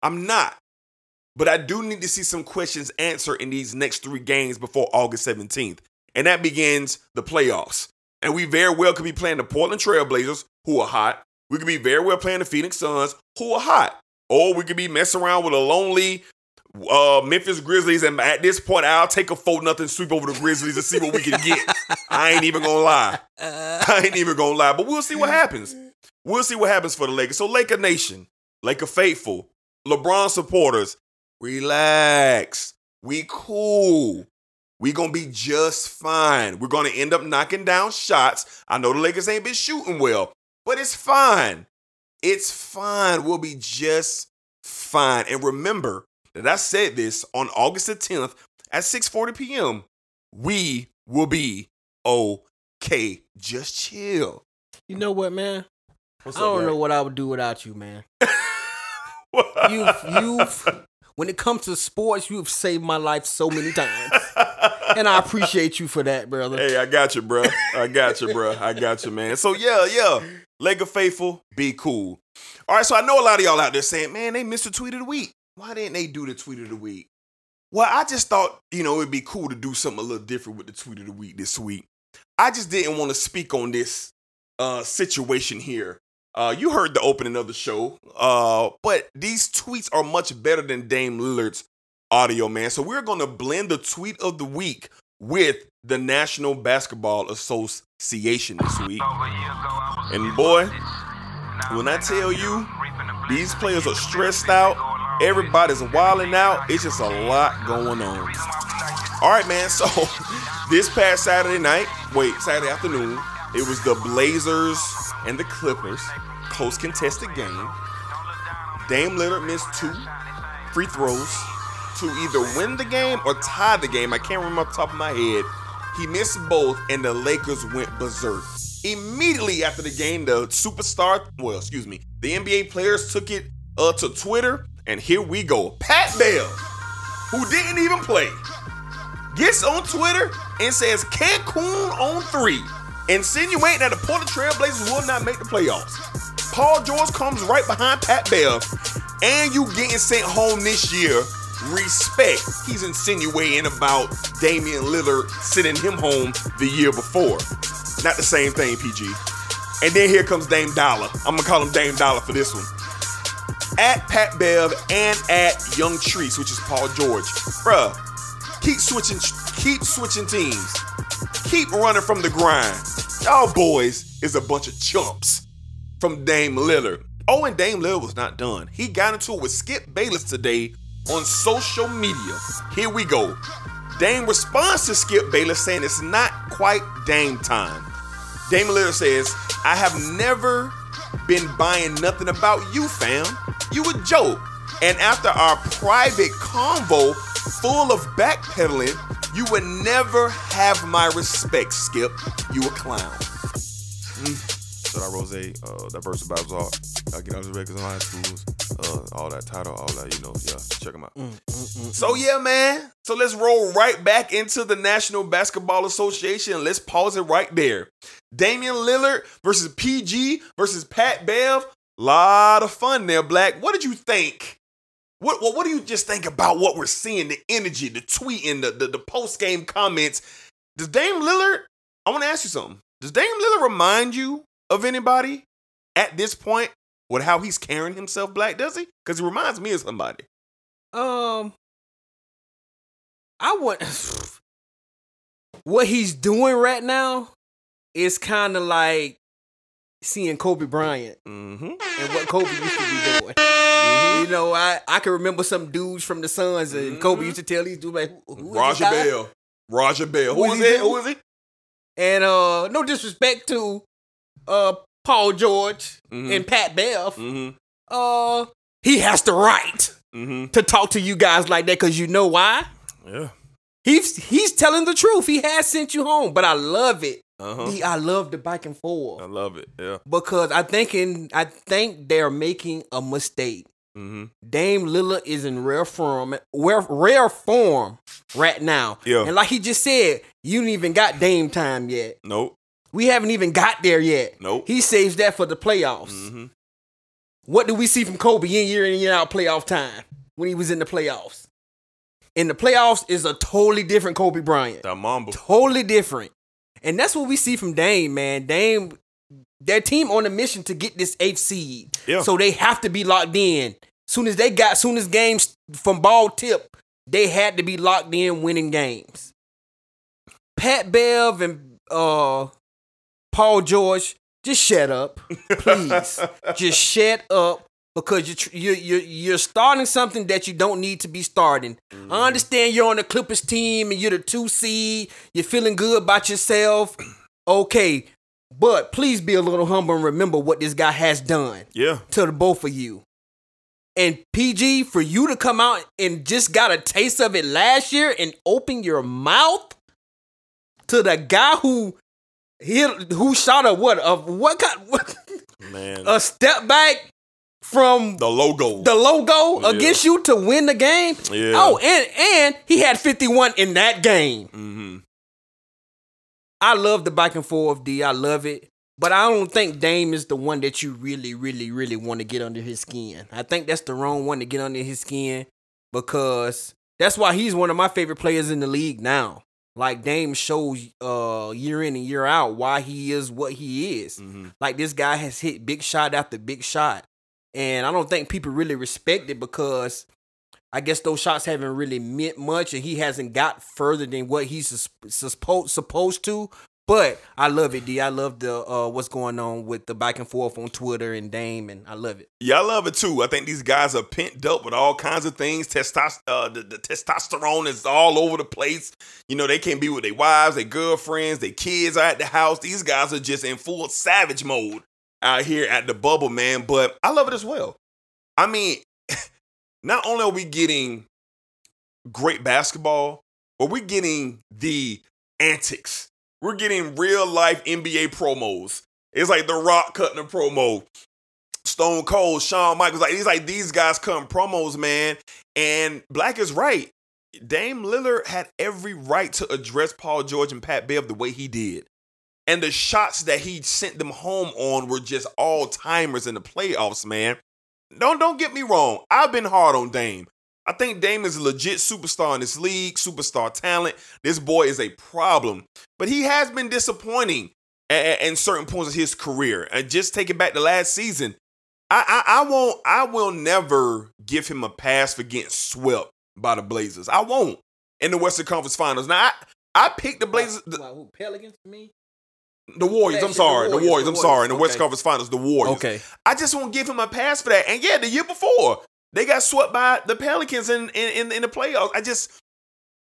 I'm not. But I do need to see some questions answered in these next three games before August 17th. And that begins the playoffs. And we very well could be playing the Portland Trailblazers, who are hot. We could be very well playing the Phoenix Suns, who are hot. Or we could be messing around with a lonely uh, Memphis Grizzlies. And at this point, I'll take a 4 nothing sweep over the Grizzlies and see what we can get. I ain't even gonna lie. I ain't even gonna lie. But we'll see what happens. We'll see what happens for the Lakers. So, Laker Nation, Laker faithful, LeBron supporters, relax. We cool. We gonna be just fine. We're gonna end up knocking down shots. I know the Lakers ain't been shooting well, but it's fine. It's fine. We'll be just fine. And remember that I said this on August the 10th at 6:40 p.m. We will be okay. Just chill. You know what, man? What's I don't Ray? know what I would do without you, man. You've, you've, when it comes to sports, you've saved my life so many times, and I appreciate you for that, brother. Hey, I got you, bro. I got you, bro. I got you, man. So yeah, yeah. Laker faithful, be cool. All right, so I know a lot of y'all out there saying, man, they missed the tweet of the week. Why didn't they do the tweet of the week? Well, I just thought, you know, it'd be cool to do something a little different with the tweet of the week this week. I just didn't want to speak on this uh, situation here. Uh, you heard the opening of the show, uh, but these tweets are much better than Dame Lillard's audio, man. So we're to blend the tweet of the week with the National Basketball Association this week. And boy, when I tell you these players are stressed out, everybody's wilding out, it's just a lot going on. All right, man. So this past Saturday night, wait, Saturday afternoon, it was the Blazers and the Clippers, close contested game. Dame Lillard missed two free throws to either win the game or tie the game. I can't remember off the top of my head. He missed both, and the Lakers went berserk. Immediately after the game, the superstar, well, excuse me, the NBA players took it uh, to Twitter, and here we go. Pat Bev, who didn't even play, gets on Twitter and says Cancun on three, insinuating that the Portland Trailblazers will not make the playoffs. Paul George comes right behind Pat Bev, and you getting sent home this year. Respect. He's insinuating about Damian Lillard sending him home the year before. Not the same thing, PG. And then here comes Dame Dollar. I'm gonna call him Dame Dollar for this one. At Pat Bev and at Young Trece, which is Paul George. Bruh, keep switching, keep switching teams. Keep running from the grind. Y'all boys is a bunch of chumps from Dame Lillard. Oh, and Dame Lillard was not done. He got into it with Skip Bayless today on social media. Here we go. Dame responds to Skip Bayless saying it's not quite Dame time. Dame Lillard says, I have never been buying nothing about you, fam. You a joke. And after our private convo full of backpedaling, you would never have my respect, Skip. You a clown. Mm. So that Rose, uh, that verse about Zar. I get on the records on high schools, uh, all that title, all that, you know, yeah, check them out. So yeah, man. So let's roll right back into the National Basketball Association. Let's pause it right there. Damian Lillard versus PG versus Pat Bev. Lot of fun there, Black. What did you think? What, what what do you just think about what we're seeing? The energy, the tweeting, the the, the post game comments. Does Dame Lillard? I want to ask you something. Does Dame Lillard remind you of anybody at this point with how he's carrying himself? Black does he? Because he reminds me of somebody. Um, I want what he's doing right now is kind of like seeing Kobe Bryant Mm-hmm. and what Kobe used to be doing. You know, I I can remember some dudes from the Suns and Kobe used to tell these dudes like, who, who Raja? Bell. Raja Bell. Who Who is he it? Who is it? And uh, no disrespect to uh Paul George Mhm. and Pat Bev. Mm-hmm. Uh, he has the right Mm-hmm. to talk to you guys like that because you know why? Yeah. He's he's telling the truth. He has sent you home, but I love it. Uh-huh. The- I love the back and forth I love it. Yeah. because I think in I think they're making a mistake. Mm-hmm. Dame Lillard is in rare form, rare, rare form right now. Yeah. And like he just said, you ain't even got Dame time yet. Nope. We haven't even got there yet. Nope. He saves that for the playoffs. Mm-hmm. What do we see from Kobe in year in and year out playoff time when he was in the playoffs? In the playoffs is a totally different Kobe Bryant. That Mamba. Totally different. And that's what we see from Dame, man. Dame, their team on a mission to get this eighth seed. Yeah. So they have to be locked in. Soon as they got, soon as games from ball tip, they had to be locked in winning games. Pat Bev and uh Paul George, just shut up, please. just shut up because you're, you're you're you're starting something that you don't need to be starting. I mm-hmm. understand you're on the Clippers team and you're the two seed. You're feeling good about yourself. Okay, but please be a little humble and remember what this guy has done Yeah. to the both of you. And PG, for you to come out and just got a taste of it last year and open your mouth to the guy who hit, who shot a what of what kind what, Man. a step back from the logo. the logo Yeah. against you to win the game. Yeah. Oh, and and he had 51 in that game. mm-hmm. I love the back and forth, D. I love it. But I don't think Dame is the one that you really, really, really want to get under his skin. I think that's the wrong one to get under his skin because that's why he's one of my favorite players in the league now. Like Dame shows uh year in and year out why he is what he is. Mm-hmm. Like this guy has hit big shot after big shot. And I don't think people really respect it because I guess those shots haven't really meant much and he hasn't got further than what he's supposed supposed to. But I love it, D. I love the uh what's going on with the back and forth on Twitter and Dame and I love it. Yeah, I love it too. I think these guys are pent up with all kinds of things. Uh, the, the testosterone is all over the place. You know, they can't be with their wives, their girlfriends, their kids are at the house. These guys are just in full savage mode out here at the bubble, man. But I love it as well. I mean, not only are we getting great basketball, but we're getting the antics. We're getting real life NBA promos. It's like The Rock cutting a promo. Stone Cold, Shawn Michaels, like these like these guys cutting promos, man. And Black is right. Dame Lillard had every right to address Paul George and Pat Bev the way he did. And the shots that he sent them home on were just all timers in the playoffs, man. Don't don't get me wrong. I've been hard on Dame. I think Dame is a legit superstar in this league, superstar talent. This boy is a problem, but he has been disappointing at, at certain points of his career. And just take it back to last season, I, I I won't I will never give him a pass for getting swept by the Blazers. I won't in the Western Conference Finals. Now I, I picked the Blazers. the- who Pelicans to me? The Warriors. I'm sorry. The Warriors. I'm sorry. In the West. Conference Finals, the Warriors. Okay. I just won't give him a pass for that. And yeah, the year before they got swept by the Pelicans in in, in, in the playoffs. I just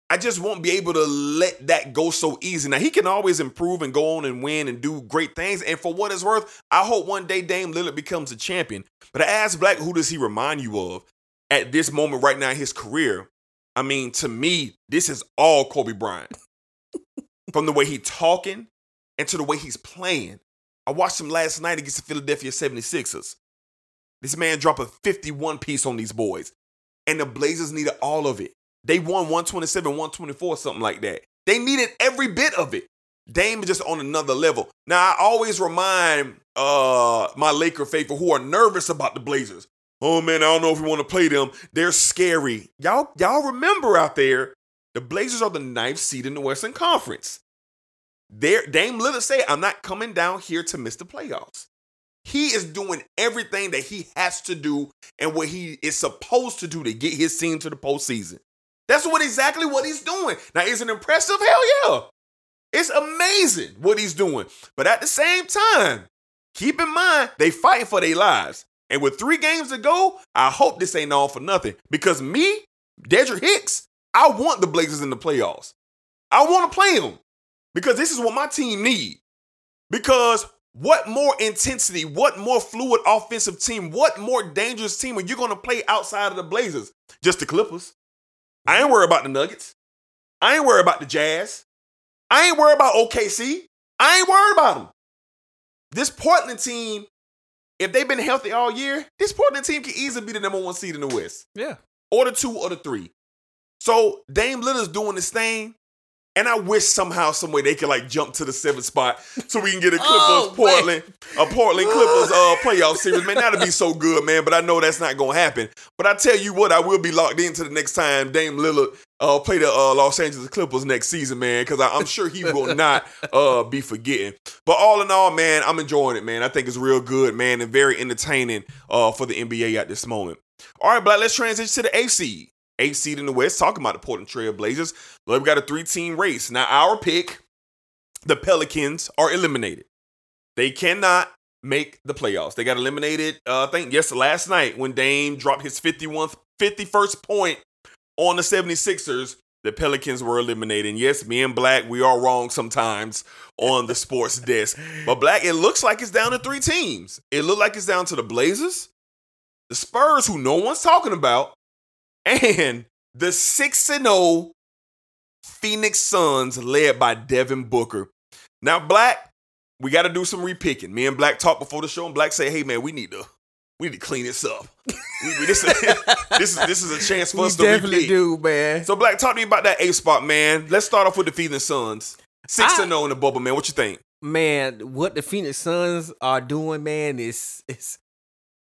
I just won't be able to let that go so easy. Now he can always improve and go on and win and do great things. And for what it's worth, I hope one day Dame Lillard becomes a champion. But I ask Black, who does he remind you of at this moment right now in his career? I mean, to me, this is all Kobe Bryant. From the way he talking and to the way he's playing. I watched him last night against the Philadelphia 76ers. This man dropped a 51 piece on these boys. And the Blazers needed all of it. They won 127, 124, something like that. They needed every bit of it. Dame is just on another level. Now, I always remind uh, my Laker faithful who are nervous about the Blazers. Oh man, I don't know if we want to play them. They're scary. Y'all, y'all remember out there, the Blazers are the ninth seed in the Western Conference. There, Dame Lillard say, I'm not coming down here to miss the playoffs. He is doing everything that he has to do and what he is supposed to do to get his team to the postseason. That's what exactly what he's doing. Now, is it impressive? Hell yeah. It's amazing what he's doing. But at the same time, keep in mind, they fighting for their lives. And with three games to go, I hope this ain't all for nothing. Because me, Dedrick Hicks, I want the Blazers in the playoffs. I want to play them. Because this is what my team need. Because what more intensity, what more fluid offensive team, what more dangerous team are you going to play outside of the Blazers? Just the Clippers. I ain't worried about the Nuggets. I ain't worried about the Jazz. I ain't worried about OKC. I ain't worried about them. This Portland team, if they've been healthy all year, this Portland team can easily be the number one seed in the West Yeah. or the two or the three. So Dame Lillard's doing this thing, and I wish somehow, some way they could like jump to the seventh spot so we can get a Clippers Oh, Portland, a Portland Clippers uh playoff series. Man, that'd be so good, man. But I know that's not gonna happen. But I tell you what, I will be locked into the next time Dame Lillard uh play the uh, Los Angeles Clippers next season, man, because I'm sure he will not uh be forgetting. But all in all, man, I'm enjoying it, man. I think it's real good, man, and very entertaining uh for the NBA at this moment. All right, Black, let's transition to the seed. Eighth seed in the West, talking about the Portland Trail Blazers. Well, we got a three team race. Now, our pick, the Pelicans, are eliminated. They cannot make the playoffs. They got eliminated, uh, I think, yes, last night when Dame dropped his 51st, 51st point on the 76ers. The Pelicans were eliminated. And yes, me and Black, we are wrong sometimes on the sports desk. But Black, it looks like it's down to three teams. It looked like it's down to the Blazers, the Spurs, who no one's talking about, and the 6 0 Phoenix Suns, led by Devin Booker. Now, Black, we got to do some repicking. Me and Black talked before the show, and Black say, "Hey, man, we need to, we need to clean this up. We- we- this, this is this is a chance for We us to definitely repeat." do, man. So, Black, talk to me about that eighth spot, man. Let's start off with the Phoenix Suns. Six I- to oh zero in the bubble, man. What you think? man, what the Phoenix Suns are doing, man, is is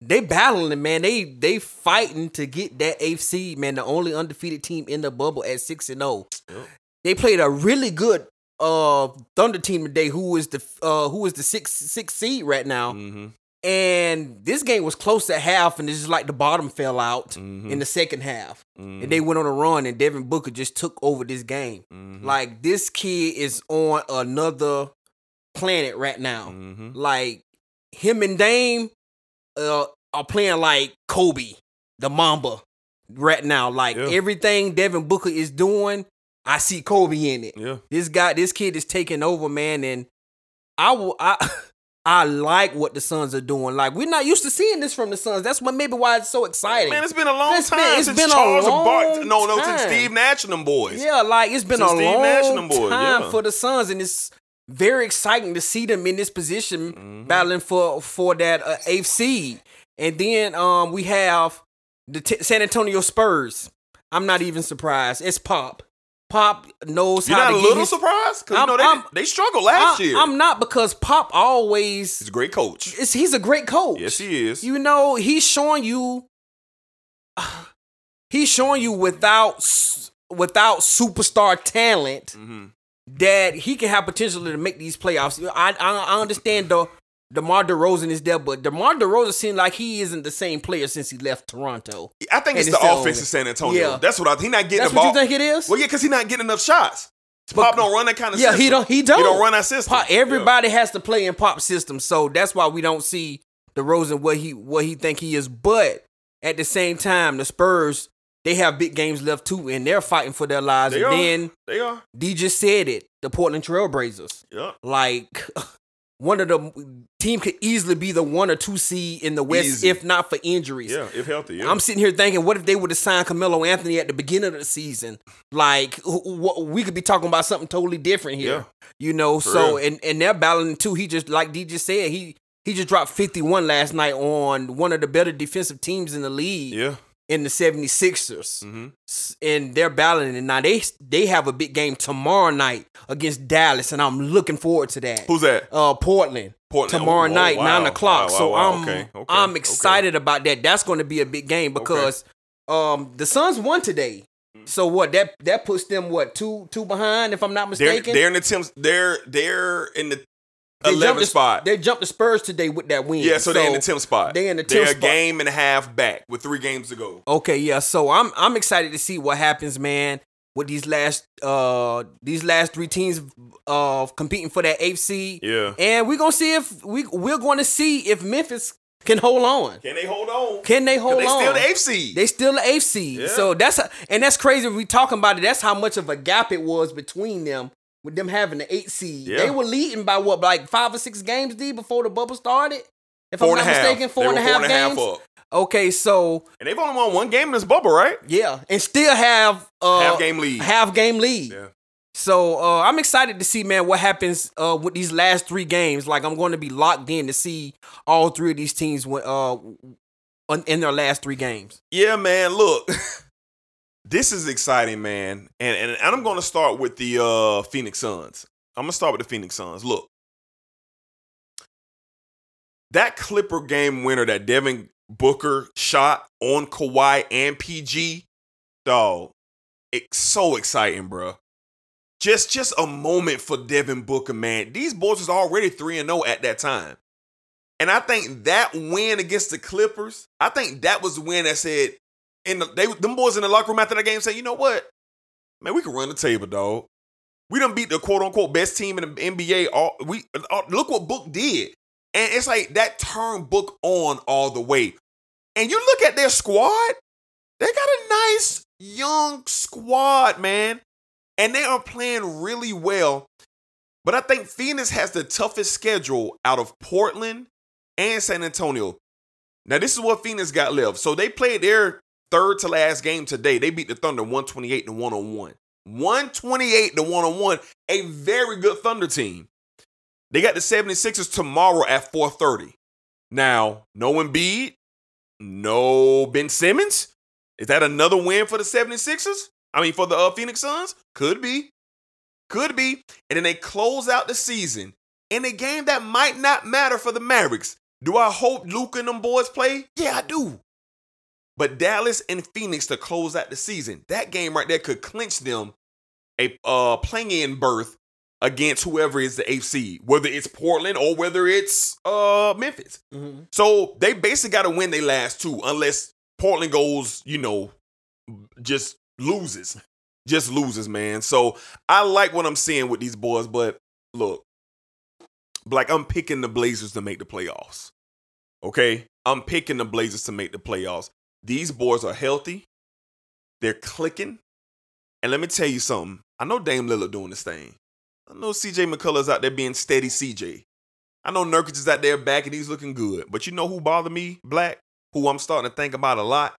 they battling, man. They they fighting to get that eighth seed, man. The only undefeated team in the bubble at six and zero. They played a really good uh Thunder team today, who is the uh who is the six six seed right now. Mm-hmm. And this game was close at half, and it's just like the bottom fell out Mhm. in the second half. Mm-hmm. And they went on a run, and Devin Booker just took over this game. Mm-hmm. Like this kid is on another planet right now. Mm-hmm. Like him and Dame uh, are playing like Kobe, the Mamba, right now. Like Yeah. everything Devin Booker is doing, I see Kobe in it. Yeah. This guy, this kid is taking over, man, and I will I I like what the Suns are doing. Like we're not used to seeing this from the Suns. That's what maybe why it's so exciting. Man, it's been a long It's time it's since been a Charles and Bart. long No, no, since. Steve Nash and them boys. Yeah, like it's been Since a Steve Nash and long them boys, time yeah. for the Suns, and it's very exciting to see them in this position, Mm-hmm. battling for for that uh, eighth seed. And then um we have the t- San Antonio Spurs. I'm not even surprised. It's Pop. Pop knows You're how not to a little his- surprised? Because you know they, they struggled last I- year. I'm not because Pop always He's a great coach. he's a great coach. Yes, he is. You know, he's showing you he's showing you without without superstar talent Mm-hmm. That he can have potential to make these playoffs. I I, I understand the DeMar DeRozan is there, but DeMar DeRozan seems like he isn't the same player since he left Toronto. I think it's it's the offense in San Antonio. Yeah. That's what I. Think. He not getting That's the ball. what you think it is? Well, yeah, because he's not getting enough shots. Pop don't run that kind of yeah, system. he don't. He don't. He don't run that system. Pop, everybody has to play in Pop system, so that's why we don't see DeRozan what he what he think he is. But at the same time, the Spurs they have big games left too, and they're fighting for their lives. They and are. then They are. D just said it. The Portland Trailblazers, Yeah. like one of the team could easily be the one or two seed in the West, Easy. if not for injuries. Yeah, if healthy. Yeah. I'm sitting here thinking, what if they would have signed Carmelo Anthony at the beginning of the season? Like, we could be talking about something totally different here. Yeah. You know, For so real. and and they're battling too. He just like D just said, he he just dropped 51 last night on one of the better defensive teams in the league yeah. In the 76ers. Mm-hmm. And they're battling and now they they have a big game tomorrow night against Dallas, and I'm looking forward to that. Who's that? Uh, Portland. Portland. Tomorrow Oh, night, wow. nine o'clock. Wow, so wow, wow. I'm Okay, okay, I'm okay. excited about that. That's going to be a big game because um the Suns won today. So what that that puts them what two two behind if I'm not They're, mistaken. they're in the Tim. They're they're in the They jumped the- spot. They jumped the Spurs today with that win. Yeah, so, they're in the 10th spot. They're in the 10th They're a game and a half back with three games to go. Okay, yeah. So I'm I'm excited to see what happens, man, with these last uh these last three teams uh competing for that eighth seed. Yeah. And we're gonna see if we we're gonna see if Memphis can hold on. Can they hold on? Can they hold they on? They still the eighth seed. They still the eighth seed. Yeah. So that's a, and that's crazy. We talking about it, that's how much of a gap it was between them with them having the eight seed. Yeah. They were leading by what, like five or six games, D, before the bubble started. If Four I'm not half. mistaken, four and a half and half games. up. Okay, so And they've only won one game in this bubble, right? yeah, and still have uh, Half game lead. Half game lead. Yeah. So uh, I'm excited to see, man, what happens uh, with these last three games. Like I'm going to be locked in to see all three of these teams when, uh, in their last three games. Yeah, man. Look, this is exciting, man. And and, and I'm going to start with the uh, Phoenix Suns. I'm going to start with the Phoenix Suns. Look, that Clipper game winner that Devin Booker shot on Kawhi and PG, dog, it's so exciting, bro. Just just a moment for Devin Booker, man. These boys was already 3 and 0 at that time. And I think that win against the Clippers, I think that was the win that said, and the, they them boys in the locker room after that game say, you know what? Man, we can run the table, dog. We done beat the quote unquote best team in the NBA. All we uh, look what Book did. And it's like that turned Book on all the way. And you look at their squad, they got a nice young squad, man. And they are playing really well. But I think Phoenix has the toughest schedule out of Portland and San Antonio. Now, this is what Phoenix got left. So they played their third to last game today. They beat the Thunder 128 to 101. 128 to 101. A very good Thunder team. They got the 76ers tomorrow at 4:30. Now, no Embiid, no Ben Simmons. Is that another win for the 76ers? I mean, for the uh, Phoenix Suns? Could be. Could be. And then they close out the season in a game that might not matter for the Mavericks. Do I hope Luke and them boys play? Yeah, I do. But Dallas and Phoenix to close out the season, that game right there could clinch them a uh, playing in berth against whoever is the seed, whether it's Portland or whether it's uh, Memphis. So they basically got to win their last two, unless Portland goes, you know, just loses, just loses, man. So I like what I'm seeing with these boys, but look, like I'm picking the Blazers to make the playoffs. Okay, I'm picking the Blazers to make the playoffs. These boys are healthy, they're clicking, and let me tell you something. I know Dame Lillard doing this thing. I know CJ McCollum's out there being steady CJ. I know Nurkic is out there back and he's looking good. But you know who bothered me, Black? Who I'm starting to think about a lot?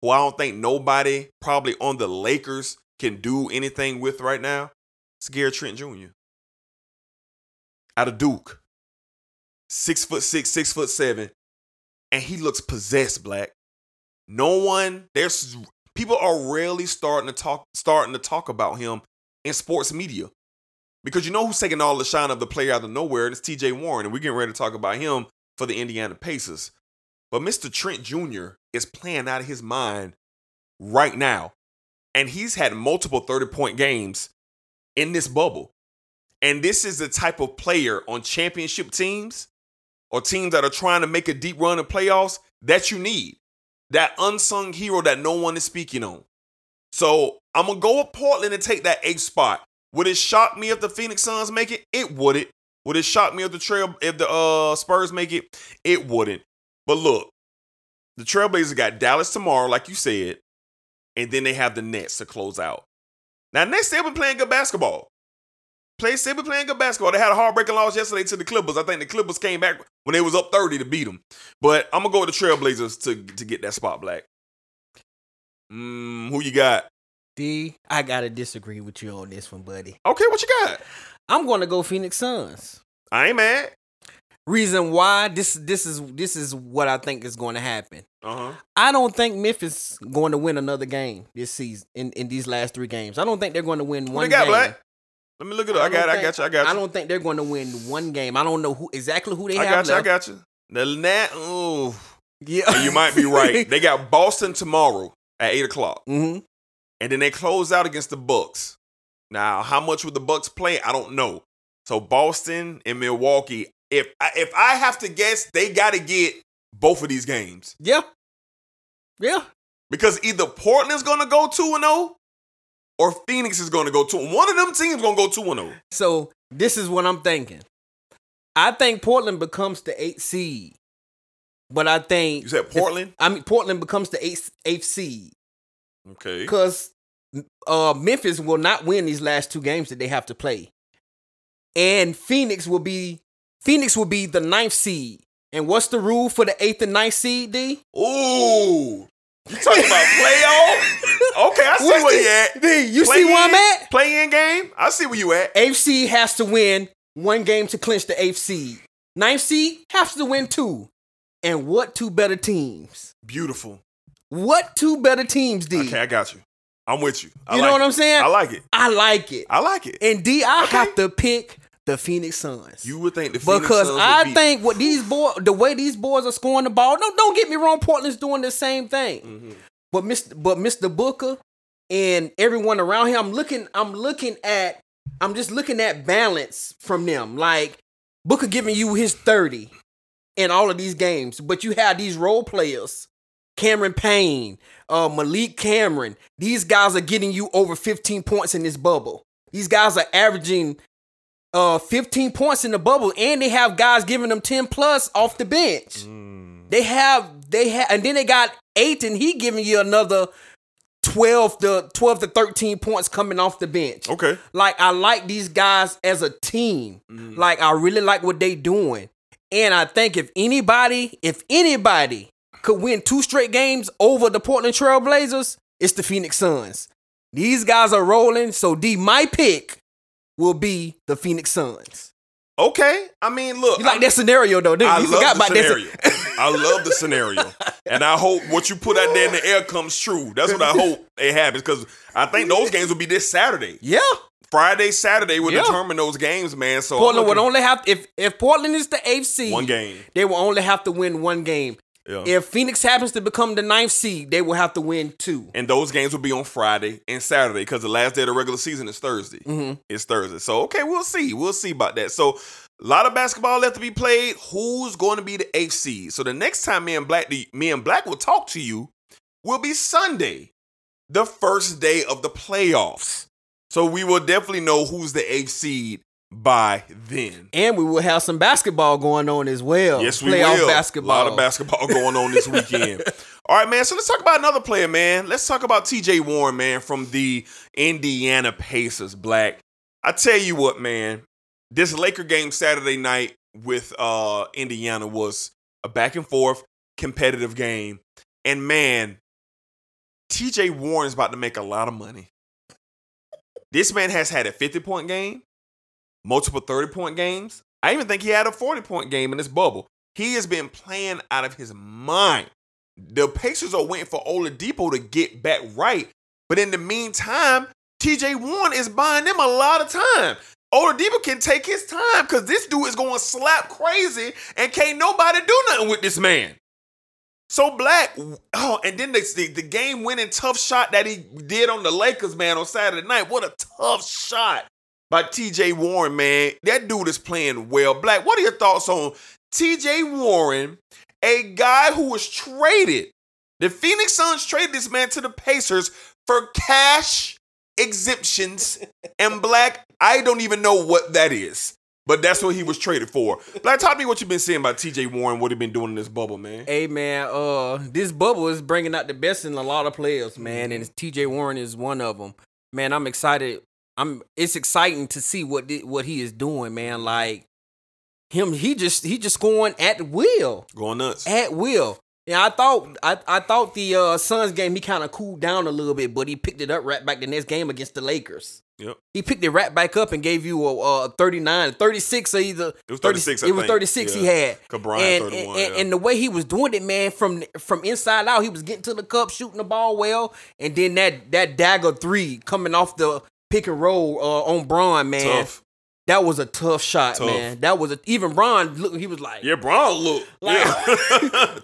Who I don't think nobody probably on the Lakers can do anything with right now? It's Gary Trent Jr. Out of Duke. Six foot six, six foot seven. And he looks possessed, Black. No one, there's people are rarely starting to talk starting to talk about him in sports media. Because you know who's taking all the shine of the player out of nowhere, and it's TJ Warren, and we're getting ready to talk about him for the Indiana Pacers. But Mr. Trent Jr. is playing out of his mind right now. And he's had multiple 30 point games in this bubble. And this is the type of player on championship teams or teams that are trying to make a deep run in playoffs that you need. That unsung hero that no one is speaking on. So I'm to go with Portland and take that eighth spot. Would it shock me if the Phoenix Suns make it? It wouldn't. Would it shock me if the trail if the uh Spurs make it? It wouldn't. But look, the Trailblazers got Dallas tomorrow, like you said, and then they have the Nets to close out. Now, Nets still been playing good basketball. Play still been playing good basketball. They had a heartbreaking loss yesterday to the Clippers. I think the Clippers came back when they was up 30 to beat them. But I'm gonna go with the Trailblazers to to get that spot black. Mm, who you got? D, I gotta disagree with you on this one, buddy. Okay, what you got? I'm gonna go Phoenix Suns. I ain't mad. Reason why this this is this is what I think is going to happen. Uh-huh. I don't think Memphis going to win another game this season in, in these last three games. I don't think they're going to win Who one they got, game. Black? Let me look it up. I, got don't. I think- got you. I got you. I don't think they're going to win one game. I don't know who exactly who they I have I got you. I got you. The Nat. Ooh. Yeah, you might be right. They got Boston tomorrow at eight o'clock, hmm and then they close out against the Bucks. Now, how much would the Bucks play? I don't know. So Boston and Milwaukee. If I, if I have to guess, they got to get both of these games Yeah, yeah. because either Portland's going to go two and zero, or Phoenix is going to go two. One of them teams going to go two and oh. zero. So this is what I'm thinking. I think Portland becomes the eighth seed, but I think You said Portland? I mean Portland becomes the eighth eighth seed Okay. because uh, Memphis will not win these last two games that they have to play, and Phoenix will be Phoenix will be the ninth seed. And what's the rule for the eighth and ninth seed? D. Ooh. You talking about playoff? Okay, I see What's where the- you at. D, you see where I'm at? Play in game. I see where you at. Seed has to win one game to clinch the eighth seed. Ninth seed has to win two. And what two better teams? Beautiful. What two better teams, D? Okay, I got you. I'm with you. I you like know what it. I'm saying? I like it. I like it. I like it. And D, I Okay. have to pick the Phoenix Suns. You would think the Phoenix because Suns I think what these boys, the way these boys are scoring the ball. No, don't get me wrong. Portland's doing the same thing. Mm-hmm. But Mr. But Mr. Booker and everyone around him, I'm looking. I'm looking at. I'm just looking at balance from them. Like Booker giving you his thirty in all of these games, but you have these role players, Cameron Payne, uh, Malik Cameron. These guys are getting you over 15 points in this bubble. These guys are averaging uh 15 points in the bubble, and they have guys giving them 10 plus off the bench. They have they have, and then they got eight, and he giving you another 12 to 12 to 13 points coming off the bench. Okay. Like I like these guys as a team. Like I really like what they doing. And I think if anybody, if anybody could win two straight games over the Portland Trail Blazers, it's the Phoenix Suns. These guys are rolling, so D my pick will be the Phoenix Suns. Okay. I mean, look. You like that scenario though, dude? I you love forgot the about scenario. I love the scenario, and I hope what you put out there in the air comes true. That's what I hope it happens because I think those games will be this Saturday. Yeah. Friday, Saturday will Yeah. determine those games, man. So Portland would only have if if Portland is the eighth one game. they will only have to win one game. Yeah. If Phoenix happens to become the ninth seed, they will have to win two. and those games will be on Friday and Saturday because the last day of the regular season is Thursday. Mm-hmm. It's Thursday. So okay, we'll see. We'll see about that. So a lot of basketball left to be played. Who's going to be the eighth seed? So the next time me and Black, me and Black will talk to you, will be Sunday, the first day of the playoffs. So we will definitely know who's the eighth seed by then. And we will have some basketball going on as well. Yes, we Playoff will. basketball. A lot of basketball going on this weekend. All right, man. So let's talk about another player, man. Let's talk about T.J. Warren, man, from the Indiana Pacers. Black. I tell you what, man. This Laker game Saturday night with uh Indiana was a back and forth competitive game, and man, T.J. Warren's about to make a lot of money. This man has had a 50 point game, multiple 30 point games. I even think he had a 40 point game in this bubble. He has been playing out of his mind. The Pacers are waiting for Oladipo to get back right. But in the meantime, TJ Warren is buying them a lot of time. Oladipo can take his time because this dude is going slap crazy and can't nobody do nothing with this man. So Black, oh, and then the, the, game winning tough shot that he did on the Lakers, man, on Saturday night. What a tough shot by TJ Warren, man. That dude is playing well. Black, what are your thoughts on TJ Warren, a guy who was traded? The Phoenix Suns traded this man to the Pacers for cash exemptions. And Black, I don't even know what that is. But that's what he was traded for. Black, tell me what you've been saying about TJ Warren, what he been doing in this bubble, man. Hey man, uh, this bubble is bringing out the best in a lot of players, man, and T.J. Warren is one of them. Man, I'm excited. I'm. It's exciting to see what what he is doing, man. Like him, he just he just going at will, Going nuts. at will. Yeah, I thought I, I thought the uh, Suns game he kind of cooled down a little bit, but he picked it up right back the next game against the Lakers. Yep. He picked it right back up and gave you a, a 39, 36 or either. It was 36, I it was think. 36 he had. and, 31, and, yeah. and the way he was doing it, man, from from inside out, he was getting to the cup, shooting the ball well, and then that that dagger three coming off the pick and roll uh, on Bron, man. Tough. That was a tough shot, Tough. man. That was a, even Bron look. He was like, Yeah, Bron look. Like- yeah.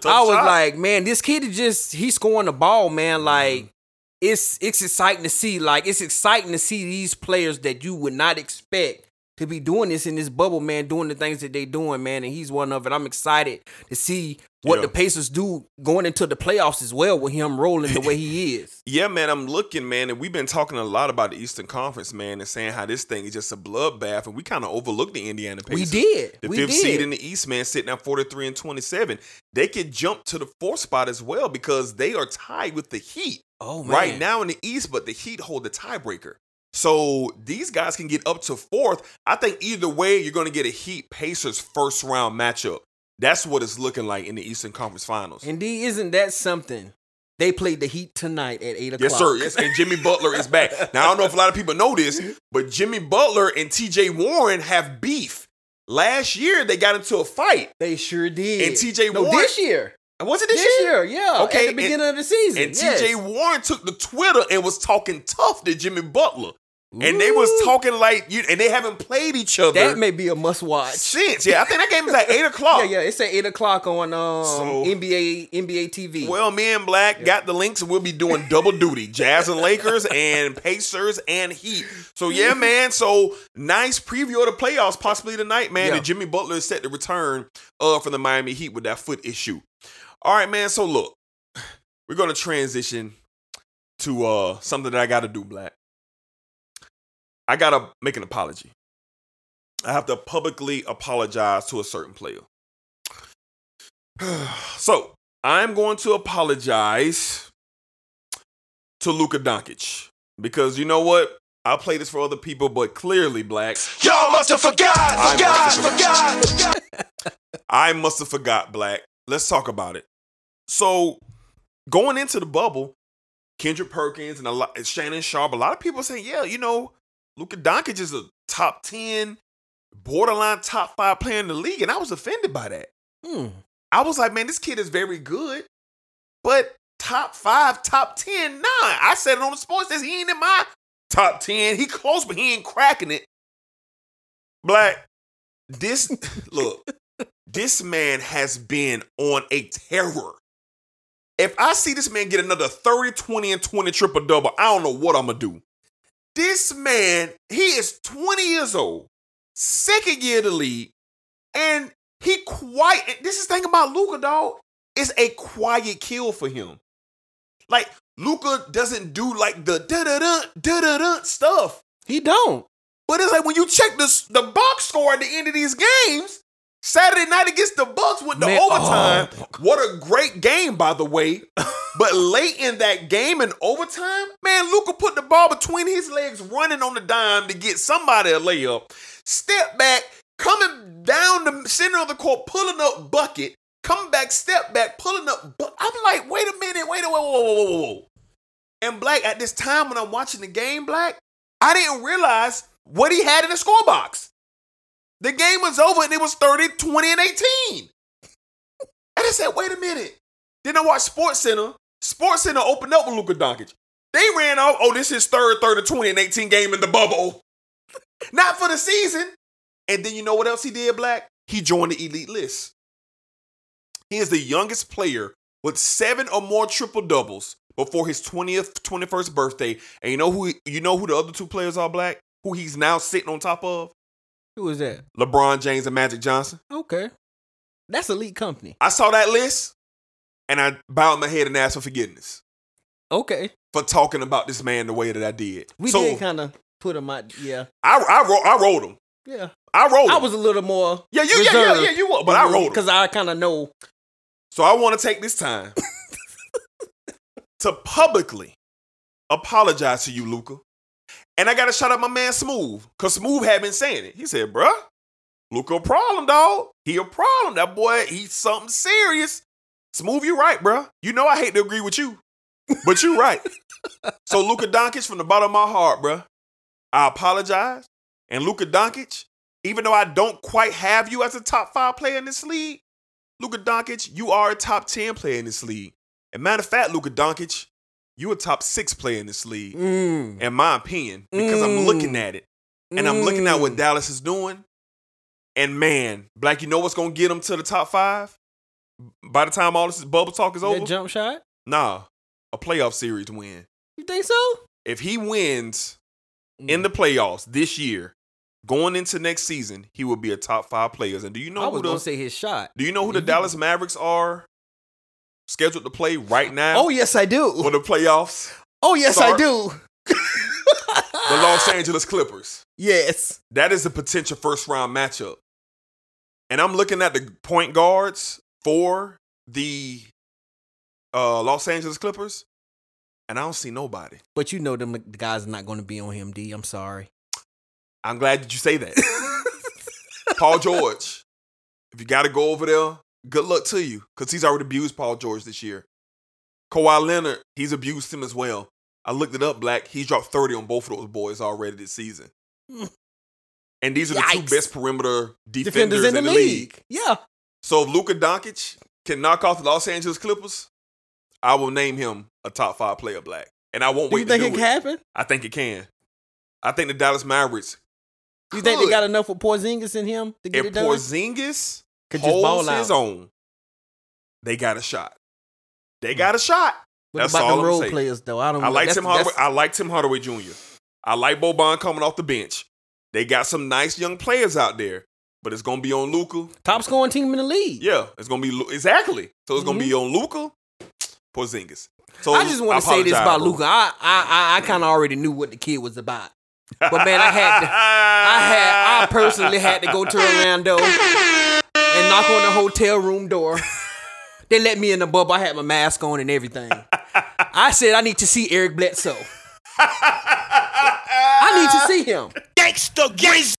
I was shot. like, man, this kid is just he's scoring the ball, man. Like it's it's exciting to see. Like it's exciting to see these players that you would not expect to be doing this in this bubble, man, doing the things that they doing, man. And he's one of it. I'm excited to see what Yeah. the Pacers do going into the playoffs as well with him rolling the way he is. Yeah, man, I'm looking, man, and we've been talking a lot about the Eastern Conference, man, and saying how this thing is just a bloodbath, and we kind of overlooked the Indiana Pacers. We did. The we fifth did. seed in the East, man, sitting at 43 and 27. They could jump to the fourth spot as well because they are tied with the Heat oh man. right now in the East, but the Heat hold the tiebreaker. So these guys can get up to fourth. I think either way, you're going to get a Heat Pacers first round matchup. That's what it's looking like in the Eastern Conference Finals. Indeed, isn't that something? They played the Heat tonight at eight o'clock. Yes, sir. Yes, and Jimmy Butler is back. Now I don't know if a lot of people know this, but Jimmy Butler and T.J. Warren have beef. Last year they got into a fight. They sure did. And TJ no, Warren- this year. Was it this, This year? year, yeah. Okay, At the beginning and- of the season. And yes. T.J. Warren took the Twitter and was talking tough to Jimmy Butler, and they was talking like you. And they haven't played each other That may be a must watch. since. Yeah, I think that game is at eight o'clock. Yeah, yeah. It's at eight o'clock on um, So- NBA NBA TV. Well, me and Black got the links, and we'll be doing double duty: Jazz and Lakers, and Pacers and Heat. So yeah, man. So nice preview of the playoffs, possibly tonight, man. Yeah. And Jimmy Butler is set to return uh from the Miami Heat with that foot issue. All right, man. So look, we're gonna transition to uh something that I got to do, Black. I gotta make an apology. I have to publicly apologize to a certain player. so I'm going to apologize to Luka Doncic because you know what? I'll play this for other people, but clearly, Black, Y'all must have forgot, I forgot, must have forgot. I must have forgot, Black. Let's talk about it. So, going into the bubble, Kendrick Perkins and a lot, Shannon Sharpe, a lot of people saying, yeah, you know, Luka Doncic is a top 10, borderline top five player in the league. And I was offended by that. Hmm. I was like, man, this kid is very good, but top five, top 10, nah. I said it on the sports desk. He ain't in my top 10. He close, but he ain't cracking it. Black, this, look, this man has been on a terror. If I see this man get another 30, 20, and 20 triple double, I don't know what I'm going to do. This man, he is 20 years old, second year the league, and he quiet. This is the thing about Luka, dog. It's a quiet kill for him. Like Luka doesn't do like the da da da da da da stuff. He don't. But it's like when you check the the box score at the end of these games, Saturday night against the Bucks with the Man, oh, overtime. oh. What a great game, by the way. but late in that game in overtime, man, Luka put the ball between his legs, running on the dime to get somebody a layup. Step back, coming down the center of the court, pulling up bucket. Coming back, step back, pulling up. Bu- I'm like, wait a minute, wait a whoa, whoa, whoa, whoa, whoa. And Black, at this time when I'm watching the game, Black, I didn't realize what he had in the score box. The game was over and it was 30, 20, and 18. And I said, wait a minute. Then I watched SportsCenter. Sports Center opened up with Luka Doncic. They ran off, oh, this is third, 30, 20, and 18 game in the bubble. Not for the season. And then you know what else he did, Black? He joined the elite list. He is the youngest player with seven or more triple doubles before his 20th, 21st birthday. And you know who you know who the other two players are, Black? Who he's now sitting on top of? Who was that? LeBron James and Magic Johnson. Okay. That's elite company. I saw that list and I bowed my head and asked for forgiveness. Okay. for talking about this man the way that I did. We so did kind of put him out. Yeah, I I wrote I wrote him. yeah. I wrote him. I was a little more. yeah, you, yeah, yeah, yeah, you were, but I wrote him. because I kind of know. So I want to take this time to publicly apologize to you, Luka. And I got to shout out my man Smooth, because Smooth had been saying it. He said, bruh, Luka a problem, dog. He a problem. That boy, he's something serious. Smooth, you right, bruh. You know I hate to agree with you, but you right. so Luka Doncic, from the bottom of my heart, bruh, I apologize. And Luca Doncic, even though I don't quite have you as a top five player in this league, Luka Doncic, you are a top 10 player in this league. And matter of fact, Luka Doncic, you a top six player in this league, Mm, in my opinion, because I'm Mm. looking at it. And I'm looking at what Mm. Dallas is doing. And man, Black, you know what's gonna get them to the top five? By the time all this bubble talk is over? that jump shot. nah, a playoff series win. You think so? If he wins Mm. in the playoffs this year, going into next season, he will be a top five players. And do you know I who was the gonna say his shot. Do you know who the. Dallas Mavericks are scheduled to play right now Oh yes, I do. for the playoffs? Oh yes, I do. The Los Angeles Clippers. Yes. That is a potential first round matchup. And I'm looking at the point guards for the uh, Los Angeles Clippers, and I don't see nobody. But you know them the guys are not going to be on him. D. I'm sorry. I'm glad that you say that. Paul George, if you got to go over there, good luck to you because he's already abused Paul George this year. Kawhi Leonard, he's abused him as well. I looked it up, Black. He's dropped 30 on both of those boys already this season. And these are the two best perimeter defenders, Defenders in the, league. Yeah. So if Luka Doncic can knock off the Los Angeles Clippers, I will name him a top five player, Black. And I won't Do wait you think it can happen? I think it can. I think the Dallas Mavericks. You think they got enough with Porzingis in him to get if it done? Porzingis Could just ball holds his own, they got a shot. They got a shot. What That's about all the role saying. players though? I don't. I know. like That's- Tim Hardaway. I like Tim Hardaway Jr. I like Boban coming off the bench. They got some nice young players out there, but it's gonna be on Luka. Top scoring team in the league. Yeah, it's gonna be exactly. So it's gonna be on Luka, Porzingis. So Mm-hmm. I just want to say this about. Luka. I I I, I kind of already knew what the kid was about. But man, I had to, I had I personally had to go to Orlando and knock on the hotel room door. They let me in the bubble. I had my mask on and everything. I said I need to see Eric Bledsoe. I need to see him. Gangsta Grizz.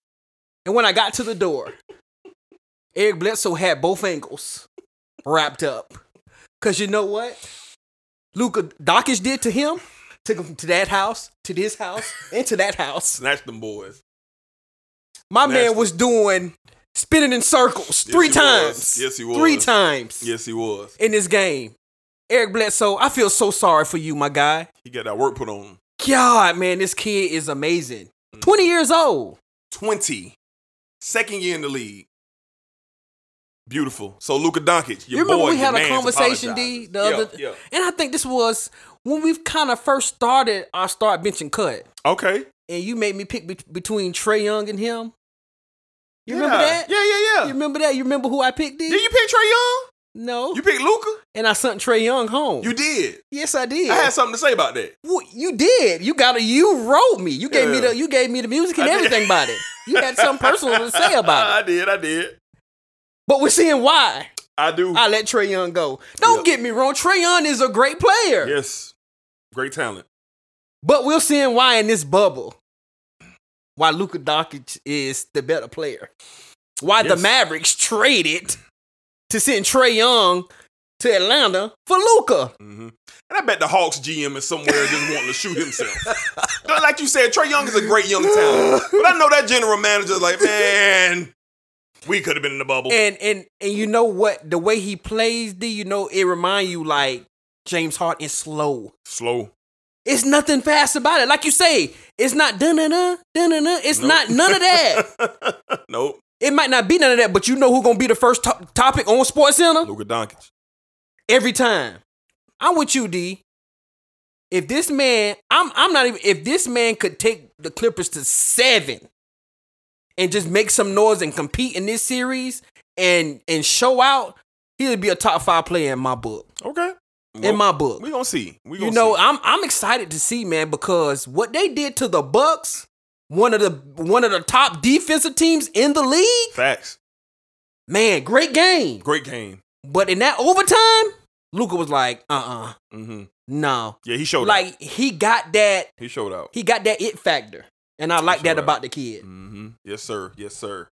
And when I got to the door, Eric Bledsoe had both ankles wrapped up. Cause you know what? Luka Doncic did to him, took him to that house, to this house, and to that house. Snatch them boys. My Nasty. man was doing spinning in circles Yes, three times. was. Yes, he was. Three times Yes, he was. in this game. Eric Bledsoe, I feel so sorry for you, my guy. He got that work put on him. God, man, this kid is amazing. Mm. 20 years old. 20. Second year in the league. Beautiful. So Luka Doncic, your you remember boy, we had a conversation. D, the Yeah, other yeah. and I think this was when we kind of first started our start bench and cut, Okay. and you made me pick be- between Trae Young and him. You remember that? Yeah, yeah, yeah. You remember that? You remember who I picked? D? Did you pick Trae Young? no. You picked Luka? and I sent Trae Young home. You did. yes, I did. I had something to say about that. Well, you did. You got a. You wrote me. You gave me the. You gave me the music and I did. everything about it. You had something personal to say about it. I did, I did. But we're seeing why I do. I let Trae Young go. Don't Yep. get me wrong. Trae Young is a great player. yes. Great talent. But we're seeing why in this bubble, why Luka Doncic is the better player. Why the Mavericks traded to send Trae Young to Atlanta for Luka. hmm And I bet the Hawks GM is somewhere just wanting to shoot himself. like you said, Trae Young is a great young talent. But I know that general manager's like, man, we could have been in the bubble. And and and you know what? The way he plays, D, you know, it remind you like James Harden is slow. Slow. It's nothing fast about it. Like you say, it's not dun dun dun dun dun. It's Nope. not none of that. nope. it might not be none of that, but you know who gonna be the first to- topic on SportsCenter? Luka Doncic. every time. I'm with you, D. If this man, I'm I'm not even if this man could take the Clippers to seven and just make some noise and compete in this series and and show out, he would be a top five player in my book. Okay. In my book. We gonna see. We gonna you know, see. I'm I'm excited to see, man, because what they did to the Bucks, one of the one of the top defensive teams in the league, facts. man, great game. Great game. But in that overtime, Luka was like, uh uh Mm-hmm. no. Yeah, he showed out. Like he got that He showed out. he got that it factor. And I like that out. about the kid. Mm-hmm. Yes, sir. Yes, sir.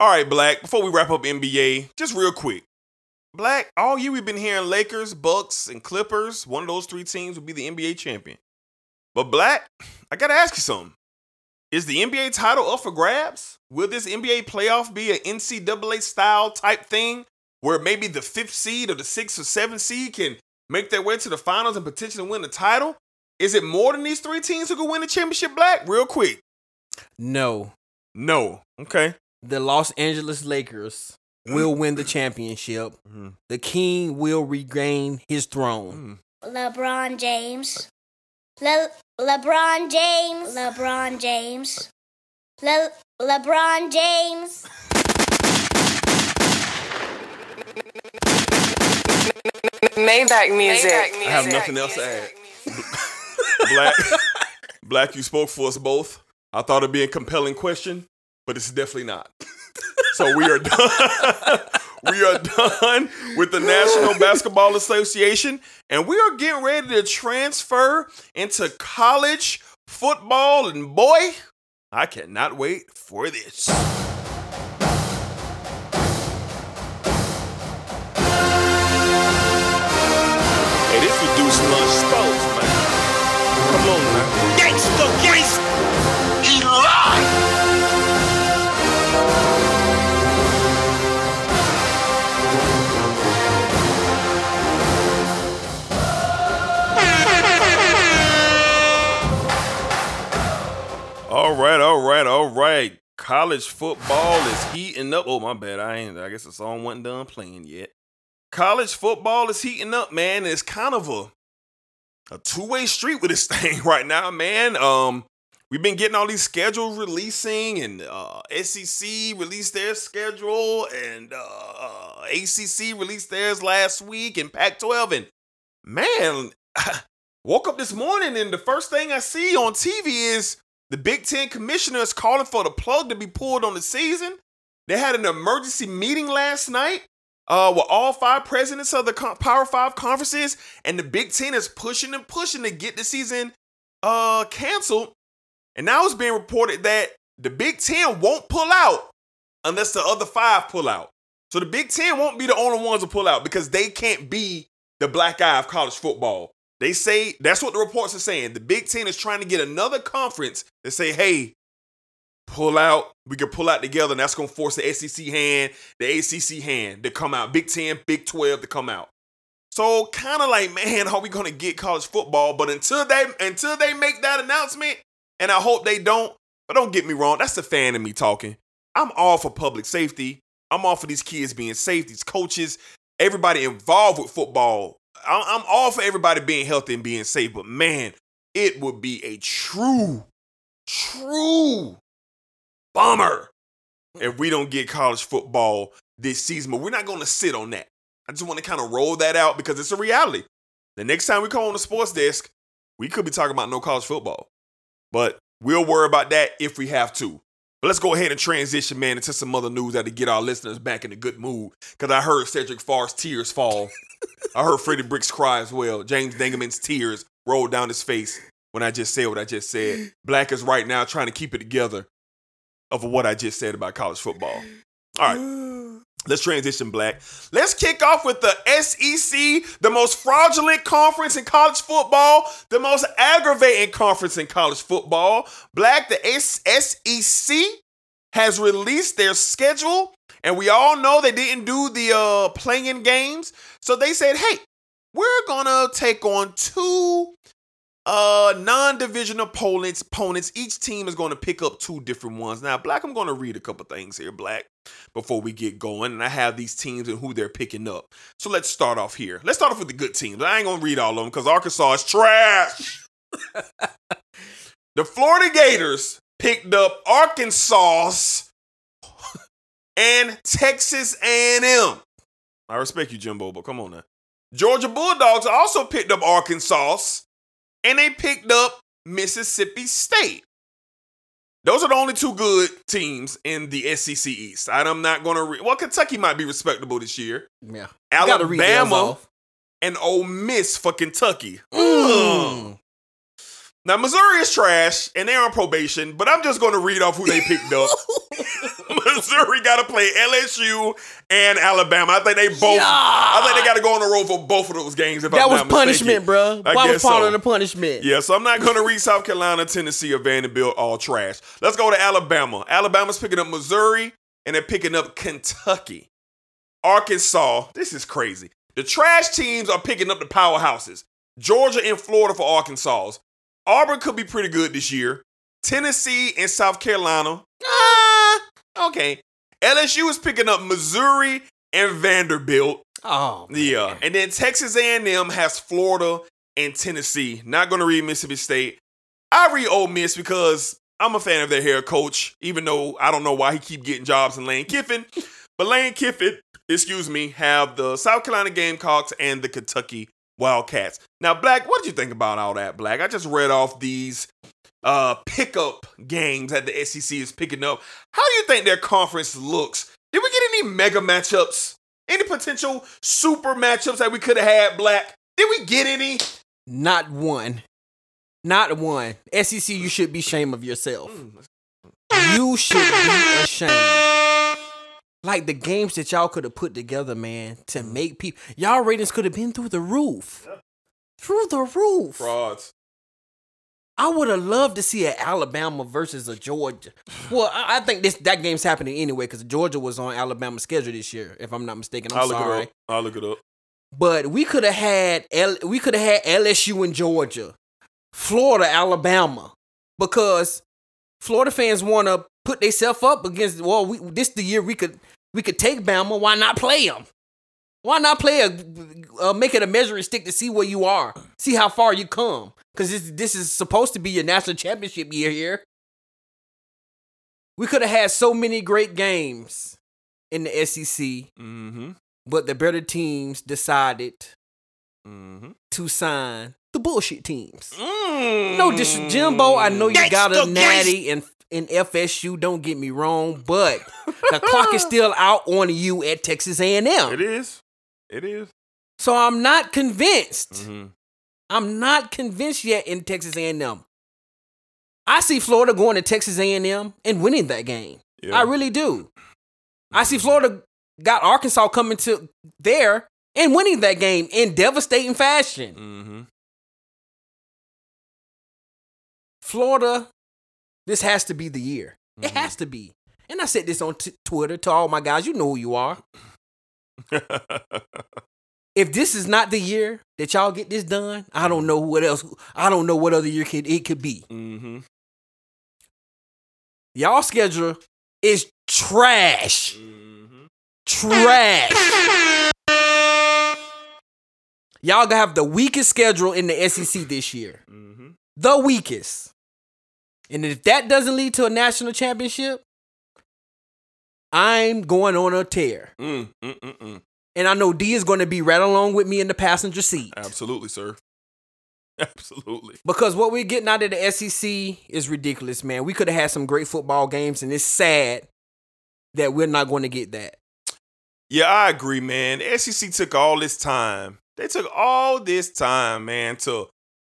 All right, Black. Before we wrap up NBA, just real quick. Black, all year we've been hearing Lakers, Bucks, and Clippers. One of those three teams will be the NBA champion. But Black, I gotta ask you something. Is the NBA title up for grabs? Will this NBA playoff be an NCAA style type thing where maybe the fifth seed or the sixth or seventh seed can make their way to the finals and potentially win the title? Is it more than these three teams who can win the championship, Black? Real quick. No. No. Okay. The Los Angeles Lakers will win the championship. Mhm. The king will regain his throne. LeBron James. Le- LeBron James. LeBron James. Le- LeBron James. Maybach music. I have nothing else to add. Black, Black, you spoke for us both. I thought it'd be a compelling question, but it's definitely not. So we are done. we are done with the National Basketball Association, and we are getting ready to transfer into college football. And boy, I cannot wait for this. Hey, this reduced lunch sports, right, all right, all right. College football is heating up. Oh, my bad. I ain't. I guess the song wasn't done playing yet. College football is heating up, man. It's kind of a a two way street with this thing right now, man. Um, we've been getting all these schedules releasing, and uh, SEC released their schedule, and uh, ACC released theirs last week, and Pac-12, and man, woke up this morning, and the first thing I see on TV is the Big Ten commissioner is calling for the plug to be pulled on the season. They had an emergency meeting last night uh, with all five presidents of the Power Five conferences, and the Big Ten is pushing and pushing to get the season uh, canceled. And now it's being reported that the Big Ten won't pull out unless the other five pull out. So the Big Ten won't be the only ones to pull out because they can't be the black eye of college football. They say that's what the reports are saying. The Big Ten is trying to get another conference to say, hey, pull out. We can pull out together, and that's gonna force the SEC hand, the ACC hand to come out. Big Ten, Big Twelve to come out. So kind of like, man, how are we gonna get college football? But until they until they make that announcement, and I hope they don't. But don't get me wrong, that's the fan in me talking. I'm all for public safety. I'm all for these kids being safe, these coaches, everybody involved with football. I'm all for everybody being healthy and being safe. But man, it would be a true, true bummer if we don't get college football this season. But we're not going to sit on that. I just want to kind of roll that out because it's a reality. The next time we come on the sports desk, we could be talking about no college football. But we'll worry about that if we have to. But let's go ahead and transition, man, into some other news that to get our listeners back in a good mood. Because I heard Cedric Farr's tears fall. I heard Freddie Brick's cry as well. James Dangerman's tears rolled down his face when I just said what I just said. Black is right now trying to keep it together of what I just said about college football. All right. Let's transition black. Let's kick off with the SEC, the most fraudulent conference in college football, the most aggravating conference in college football. Black, the SEC has released their schedule, and we all know they didn't do the uh, playing games. So they said, hey, we're gonna take on two uh non-division opponents opponents. Each team is going to pick up two different ones. Now black i'm going to read a couple things here black before we get going. And i have these teams and who they're picking up. So let's start off here. Let's start off with the good teams. I ain't going to read all of them because arkansas is trash. The florida gators picked up arkansas and texas a&m I respect you, Jimbo, but come on now. Georgia Bulldogs also picked up Arkansas, and they picked up Mississippi State. Those are the only two good teams in the SEC East. I'm not going to. Re- well, Kentucky might be respectable this year. Yeah. You gotta read theirs Alabama and Ole Miss for Kentucky. Mm. Now Missouri is trash and they're on probation, but I'm just going to read off who they picked up. Missouri got to play LSU and Alabama. I think they both. I think they got to go on the road for both of those games. If That I'm was mistaken. punishment, bro. I Why was part so. of the punishment? Yeah, so I'm not going to read South Carolina, Tennessee, or Vanderbilt all trash. Let's go to Alabama. Alabama's picking up Missouri, and they're picking up Kentucky. Arkansas, this is crazy. The trash teams are picking up the powerhouses. Georgia and Florida for Arkansas. Auburn could be pretty good this year. Tennessee and South Carolina. Ah, okay. LSU is picking up Missouri and Vanderbilt. Oh, Yeah, and then Texas A&M has Florida and Tennessee. Not going to read Mississippi State. I read Ole Miss because I'm a fan of their head coach, even though I don't know why he keep getting jobs in Lane Kiffin. But Lane Kiffin, excuse me, have the South Carolina Gamecocks and the Kentucky Wildcats. Now, Black, what did you think about all that, Black? I just read off these uh pickup games that the SEC is picking up. How do you think their conference looks? Did we get any mega matchups? Any potential super matchups that we could have had, Black? Did we get any? Not one. Not one. SEC, you should be ashamed of yourself. You should be ashamed. Like the games that y'all could have put together, man, to make people. Y'all ratings could have been through the roof. Through the roof. Frauds. I would have loved to see an Alabama versus a Georgia. Well, I, I think this that game's happening anyway because Georgia was on Alabama's schedule this year, if I'm not mistaken. I'm I'll look sorry. it up. I'll look it up. But we could have had L- we could have had LSU in Georgia, Florida, Alabama, because Florida fans want to put themselves up against. Well, we, this the year we could we could take Bama. Why not play them? Why not play a uh, make it a measuring stick to see where you are, see how far you come? Because this this is supposed to be your national championship year here. We could have had so many great games in the SEC Mm-hmm. but the better teams decided Mm-hmm. to sign the bullshit teams. Mm. No, dis- Jimbo, I know you Gangsta, got a natty in in FSU. Don't get me wrong, but the clock is still out on you at Texas A&M. It is. It is. So I'm not convinced. Mm-hmm. I'm not convinced yet in Texas A&M. I see Florida going to Texas A&M and winning that game. Yeah. I really do. I see Florida got Arkansas coming to there and winning that game in devastating fashion. Mm-hmm. Florida, this has to be the year. It has to be. And I said this on t- Twitter to all my guys. You know who you are. If this is not the year that y'all get this done, I don't know what else. I don't know what other year could, it could be. mm-hmm. Y'all schedule is trash. Mm-hmm. Trash. Y'all gonna have the weakest schedule in the SEC this year. Mm-hmm. The weakest. And if that doesn't lead to a national championship, I'm going on a tear. Mm, mm, mm, mm. And I know D is going to be right along with me in the passenger seat. Absolutely, sir. Absolutely. Because what we're getting out of the SEC is ridiculous, man. We could have had some great football games, and it's sad that we're not going to get that. Yeah, I agree, man. The SEC took all this time. They took all this time, man, to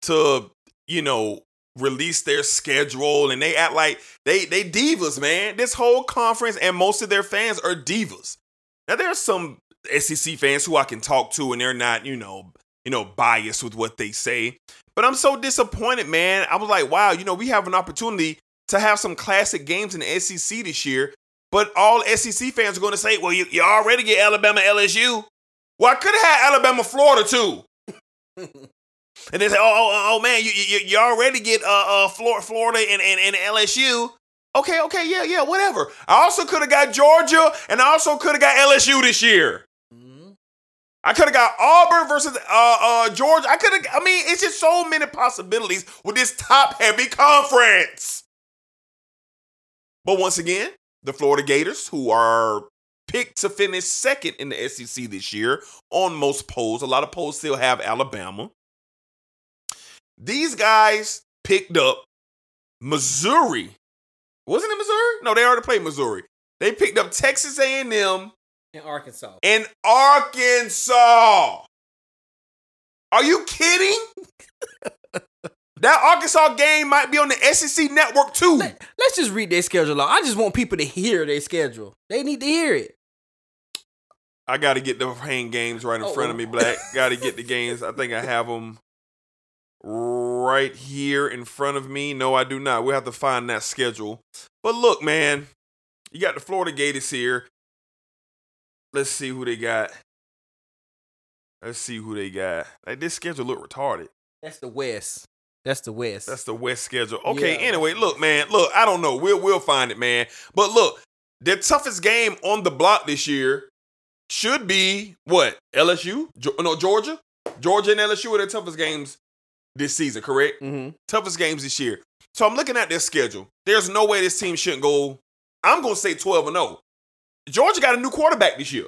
to you know release their schedule, and they act like they they divas, man. This whole conference and most of their fans are divas. Now there are some SEC fans who I can talk to, and they're not, you know, you know, biased with what they say. But I'm so disappointed, man. I was like, wow, you know, we have an opportunity to have some classic games in the SEC this year. But all SEC fans are going to say, well, you, you already get Alabama, LSU. Well, I could have had Alabama, Florida too. and they say, oh, oh, oh man, you, you, you already get uh, uh, Flor- Florida and, and, and LSU. Okay, okay, yeah, yeah, whatever. I also could have got Georgia, and I also could have got LSU this year. I could have got Auburn versus uh, uh. I could have. I mean, it's just so many possibilities with this top-heavy conference. But once again, the Florida Gators, who are picked to finish second in the SEC this year on most polls. A lot of polls still have Alabama. These guys picked up Missouri. Wasn't it Missouri? No, they already played Missouri. They picked up Texas A&M In Arkansas. In Arkansas. Are you kidding? that Arkansas game might be on the SEC network too. Let's just read their schedule out. I just want people to hear their schedule. They need to hear it. I got to get the hang games right in Oh, front of me, Black. got to get the games. I think I have them right here in front of me. No, I do not. We'll have to find that schedule. But look, man, you got the Florida Gators here. Let's see who they got. Let's see who they got. Like this schedule look retarded. That's the West. That's the West. That's the West schedule. Okay, Yeah. anyway, look, man. Look, I don't know. We'll we'll find it, man. But look, the toughest game on the block this year should be what? LSU? No, Georgia? Georgia and LSU are the toughest games this season, correct? mm-hmm. Toughest games this year. So I'm looking at their schedule. There's no way this team shouldn't go. I'm gonna say 12 and 0. Georgia got a new quarterback this year.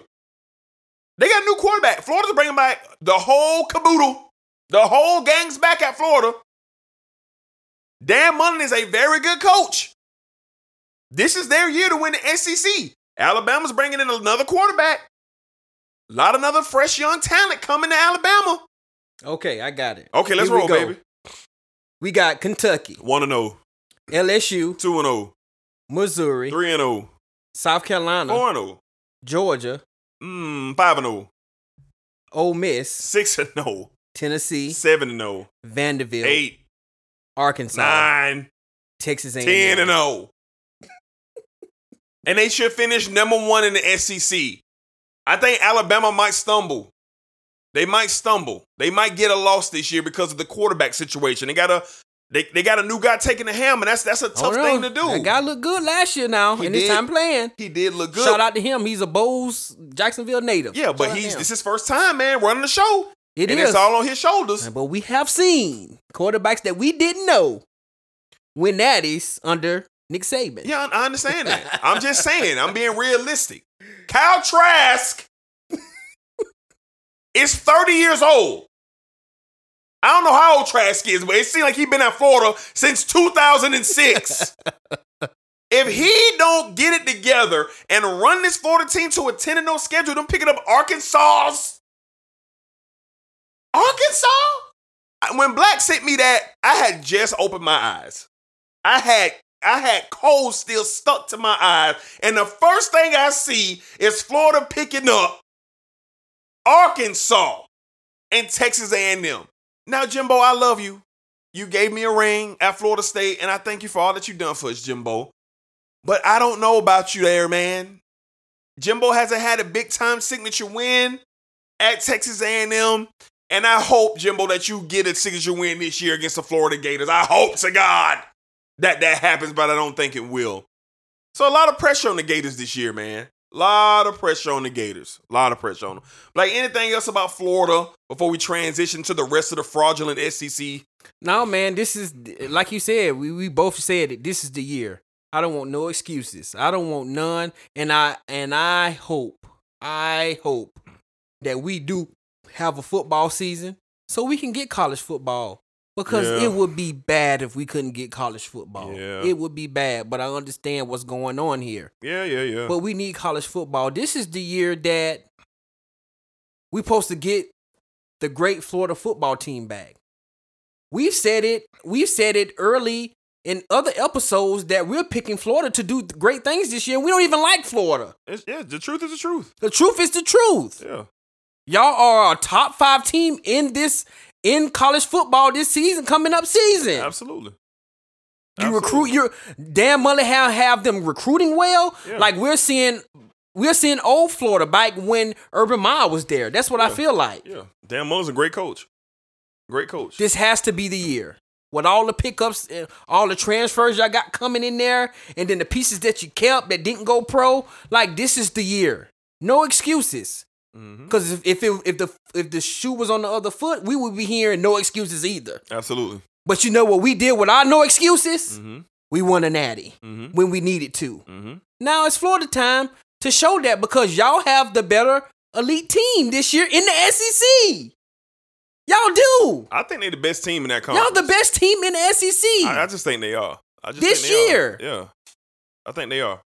They got a new quarterback. Florida's bringing back the whole caboodle. The whole gang's back at Florida. Dan Mullen is a very good coach. This is their year to win the SEC. Alabama's bringing in another quarterback. A lot of another fresh young talent coming to Alabama. Okay, I got it. Okay, let's Here roll, baby. We got Kentucky, 1 and 0, LSU, 2 and 0, Missouri, 3 and 0, South Carolina, 4 and 0, Georgia, mm, 5 and 0, Ole Miss, 6 and 0, Tennessee, 7 and 0, Vanderbilt, 8, Arkansas, 9, Texas A&M. 10 and 0. And they should finish number one in the SEC. I think Alabama might stumble. They might stumble. They might get a loss this year because of the quarterback situation. They got a they, they got a new guy taking the hammer. that's that's a oh, tough Hold thing to do. That guy looked good last year now, He and this time playing. he did look good. Shout out to him. He's a Bolles, Jacksonville native. yeah, but Shout out he's this is his first time, man, running the show. It and is. it's all on his shoulders. But we have seen quarterbacks that we didn't know win natties under Nick Saban. Yeah, I I understand that. I'm just saying, I'm being realistic. Kyle Trask is 30 years old. I don't know how old Trask is, but it seems like he's been at Florida since 2006. if he don't get it together and run this Florida team to a 10 0 schedule, them picking up Arkansas's. Arkansas? When Black sent me that, I had just opened my eyes. I had I had cold still stuck to my eyes, and the first thing I see is Florida picking up Arkansas and Texas A&M. Now, Jimbo, I love you. You gave me a ring at Florida State, and I thank you for all that you've done for us, Jimbo. But I don't know about you there, man. Jimbo hasn't had a big time signature win at Texas A&M, and I hope, Jimbo, that you get a signature win this year against the Florida Gators. I hope to God that that happens, but I don't think it will. So a lot of pressure on the Gators this year, man. Lot of pressure on the Gators. A lot of pressure on them. Like anything else about Florida before we transition to the rest of the fraudulent SEC? No, man, this is like you said. We we both said it. This is the year. I don't want no excuses. I don't want none. And I and I hope, I hope that we do have a football season so we can get college football. Because Yeah. it would be bad if we couldn't get college football. Yeah. It would be bad, but I understand what's going on here. Yeah, yeah, yeah. But we need college football. This is the year that we're supposed to get the great Florida football team back. We've said it. We've said it early in other episodes that we're picking Florida to do great things this year. We don't even like Florida. It's, yeah, the truth is the truth. The truth is the truth. Yeah. Y'all are a top five team in this in college football this season, coming up season. Absolutely. You recruit your Dan Mullen have have them recruiting well. Yeah. Like we're seeing we're seeing old Florida back when Urban Meyer was there. That's what I feel like. Yeah. Dan Mullen's a great coach. Great coach. This has to be the year. With all the pickups, and all the transfers y'all got coming in there, and then the pieces that you kept that didn't go pro, like this is the year. No excuses. Mm-hmm. Because if if, it, if the if the shoe was on the other foot, we would be hearing no excuses either. Absolutely. But you know what we did with our no excuses? Mm-hmm. We won a natty Mm-hmm. when we needed to. Mm-hmm. Now it's Florida time. to show that because y'all have the better elite team this year in the SEC. Y'all do. I think they're the best team in that conference. Y'all the best team in the SEC. I, I just think they are. I just This think they year. Are. Yeah. I think they are.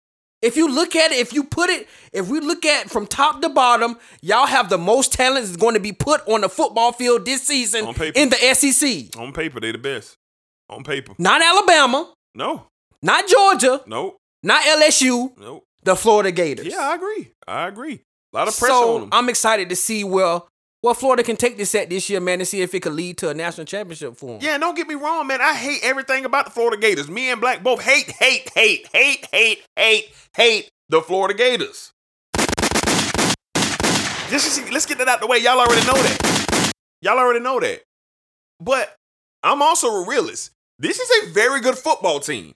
If you look at it, if you put it, if we look at from top to bottom, y'all have the most talent that's going to be put on the football field this season On paper. in the SEC. On paper, they the best. On paper. Not Alabama, No. not Georgia, Nope. not LSU, Nope. the Florida Gators. Yeah, I agree. I agree. A lot of pressure so on them. I'm excited to see well, well Florida can take this set this year, man, and see if it could lead to a national championship for them. Yeah, don't get me wrong, man. I hate everything about the Florida Gators. Me and Black both hate, hate, hate, hate, hate, hate, hate the Florida Gators. Just let's get that out the way. Y'all already know that. Y'all already know that. But I'm also a realist. This is a very good football team.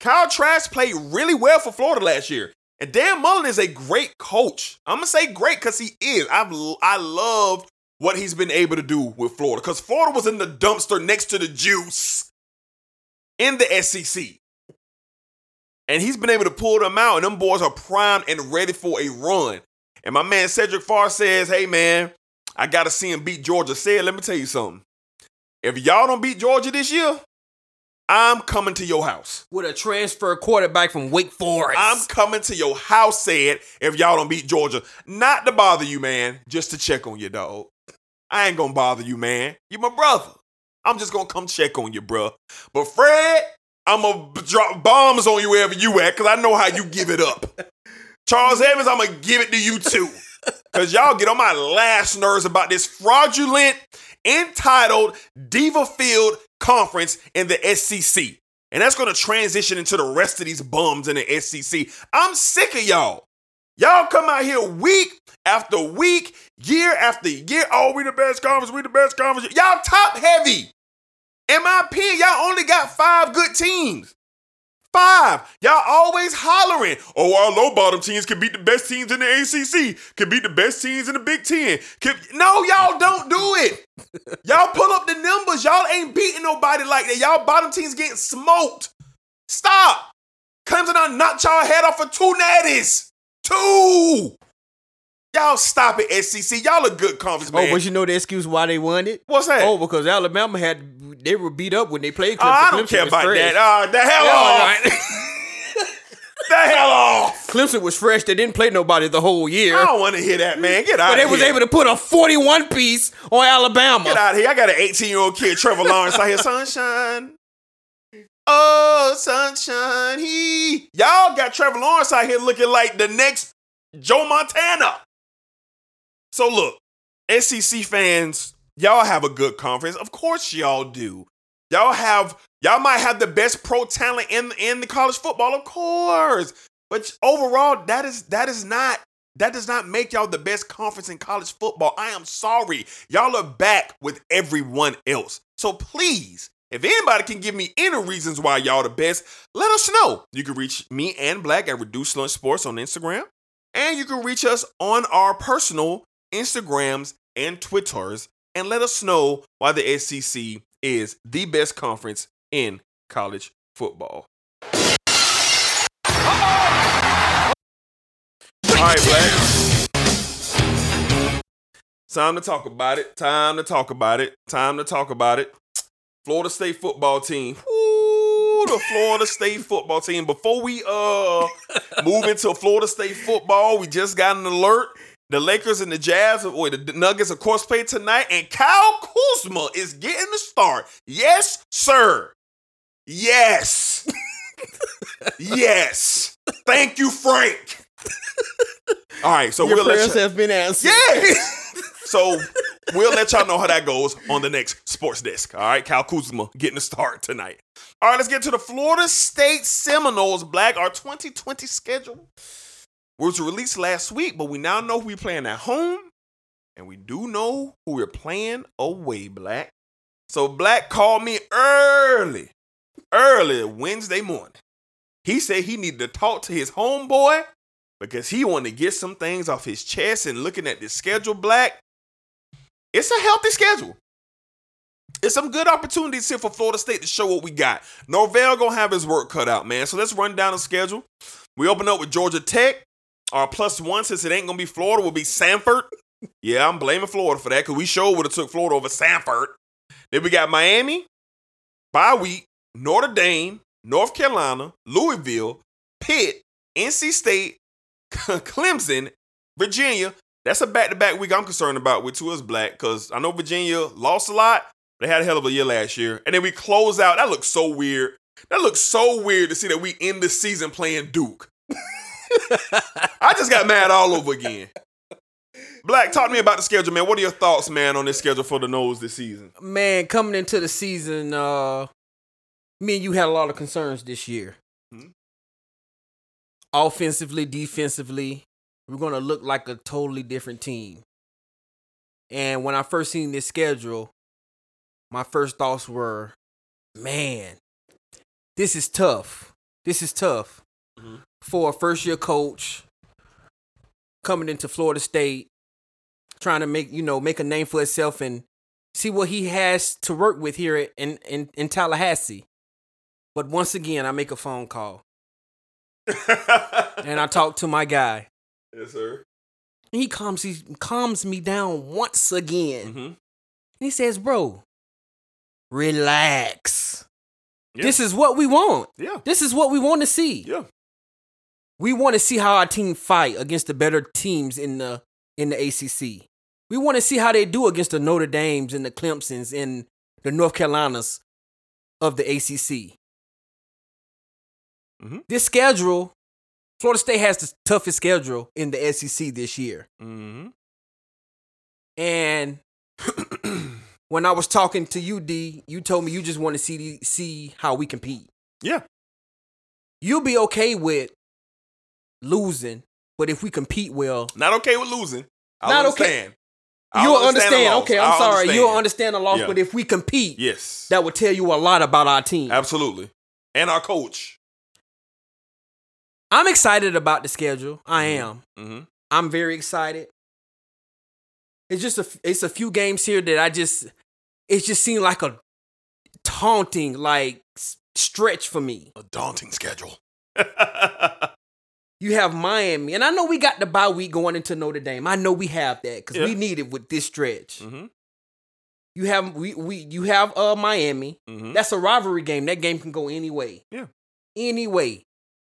Kyle Trask played really well for Florida last year. And Dan Mullen is a great coach. I'm gonna say great because he is. I've I loved what he's been able to do with Florida. Because Florida was in the dumpster next to the juice in the SEC. And he's been able to pull them out, and them boys are primed and ready for a run. And my man Cedric Farr says, Hey man, I gotta see him beat Georgia. Said, let me tell you something. If y'all don't beat Georgia this year, I'm coming to your house. With a transfer quarterback from Wake Forest. I'm coming to your house, said, if y'all don't beat Georgia. Not to bother you, man, just to check on you, dog. I ain't gonna bother you, man. You my brother. I'm just gonna come check on you, bruh. But Fred, I'm gonna drop bombs on you wherever you at, cause I know how you give it up. Charles Evans, I'm gonna give it to you too. Cause y'all get on my last nerves about this fraudulent, entitled Diva Field conference in the SEC. And that's gonna transition into the rest of these bums in the SEC. I'm sick of y'all. Y'all come out here week after week, year after year. Oh, we the best conference, we the best conference. Y'all top heavy. In my opinion, y'all only got five good teams. Five. Y'all always hollering. Oh, our low bottom teams can beat the best teams in the ACC. Can beat the best teams in the Big Ten. Can... No, y'all don't do it. y'all pull up the numbers. Y'all ain't beating nobody like that. Y'all bottom teams getting smoked. Stop. Clemson done knocked y'all head off for two natties. Two. Y'all stop it, SEC. Y'all a good conference, oh, man. Oh, but you know the excuse why they won it? What's that? Oh, because Alabama had they were beat up when they played Clemson. Oh, I don't Clemson care about fresh. that. Uh, the hell Yeah, off. right. the hell off. Clemson was fresh. They didn't play nobody the whole year. I don't want to hear that, man. Get out but they of was able to put a 41 piece on Alabama. Get out of here. I got an 18 year old kid, Trevor Lawrence, out here. Sunshine. Oh, sunshine. He. Y'all got Trevor Lawrence out here looking like the next Joe Montana. So look, SEC fans, y'all have a good conference. Of course y'all do. Y'all have y'all might have the best pro talent in in the college football, of course. But overall, that is that is not that does not make y'all the best conference in college football. I am sorry. Y'all are back with everyone else. So please, if anybody can give me any reasons why y'all the best, let us know. You can reach me and Black at Reduced Lunch Sports on Instagram. And you can reach us on our personal Instagrams and Twitters and let us know why the SEC is the best conference in college football. All right, Black. Time to talk about it. Time to talk about it. Time to talk about it. Florida State football team. Ooh, the Florida State football team. Before we uh move into Florida State football, we just got an alert. The Lakers and the Jazz, or the Nuggets, of course, play tonight, and Kyle Kuzma is getting the start. Yes, sir. Yes. yes. Thank you, Frank. All right, so Your we'll let prayers you- have been answered. Yes. so we'll let y'all know how that goes on the next sports desk. All right, Kyle Kuzma getting the start tonight. All right, let's get to the Florida State Seminoles. Black our 2020 schedule was released last week, but we now know who we're playing at home, and we do know who we're playing away. Black. So Black called me early, early Wednesday morning. He said he needed to talk to his homeboy because he wanted to get some things off his chest and looking at the schedule, Black. It's a healthy schedule. It's some good opportunities here for Florida State to show what we got. Norvell gonna have his work cut out, man. So let's run down the schedule. We open up with Georgia Tech. Our plus one, since it ain't gonna be Florida, will be Samford. Yeah, I'm blaming Florida for that because we sure would have took Florida over Samford. Then we got Miami, bye week, Notre Dame, North Carolina, Louisville, Pitt, NC State, Clemson, Virginia. That's a back-to-back week I'm concerned about with two us black because I know Virginia lost a lot. They had a hell of a year last year, and then we close out. That looks so weird. That looks so weird to see that we end the season playing Duke. I just got mad all over again. Black, talk to me about the schedule, man. What are your thoughts, man, on this schedule for the Noles this season? Man, coming into the season, uh, me and you had a lot of concerns this year. Mhm. Offensively, defensively, we're gonna look like a totally different team. And when I first seen this schedule, my first thoughts were, man, this is tough. This is tough Mhm. For a first year coach coming into Florida State, trying to make you know make a name for itself and see what he has to work with here in in, in Tallahassee. But once again, I make a phone call and I talk to my guy. yes, sir. And he calms he calms me down once again. Mm-hmm. And he says, "Bro, relax. Yeah. This is what we want. Yeah. This is what we want to see. Yeah. We want to see how our team fight against the better teams in the in the ACC. We want to see how they do against the Notre Dames and the Clemsons and the North Carolinas of the ACC. Mhm. This schedule, Florida State has the toughest schedule in the SEC this year. Mm-hmm. And when I was talking to you, D, you told me you just want to see see how we compete. Yeah. You'll be okay with losing, but if we compete well, Not okay with losing. I Not okay. understand. I'll you'll the understand. Okay, I'm I'll sorry. understand. You'll understand the loss, Yeah. but if we compete, Yes. that would tell you a lot about our team. Absolutely. And our coach. I'm excited about the schedule. I am. Mm-hmm. I'm very excited. It's just a it's a few games here that I just it just seemed like a taunting like stretch for me. A daunting schedule. You have Miami, and I know we got the bye week going into Notre Dame. I know we have that because we need it with this stretch. mm-hmm. You have we we you have uh Miami. Mm-hmm. That's a rivalry game. That game can go any way. Yeah. Any way.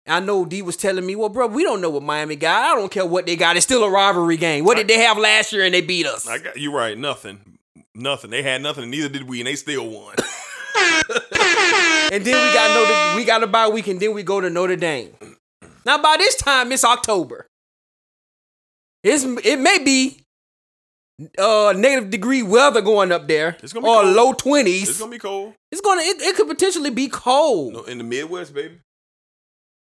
I know D was telling me, well, bro, we don't know what Miami got. I don't care what they got. It's still a rivalry game. What did they have last year and they beat us? I got you right. Nothing. Nothing. They had nothing, and neither did we, and they still won. and then we got Notre we got a bye week, and then we go to Notre Dame. Now by this time, it's October. It's it may be uh negative degree weather going up there. It's gonna be or cold. low twenties. it's gonna be cold. It's gonna it, it could potentially be cold. No, in the Midwest, baby.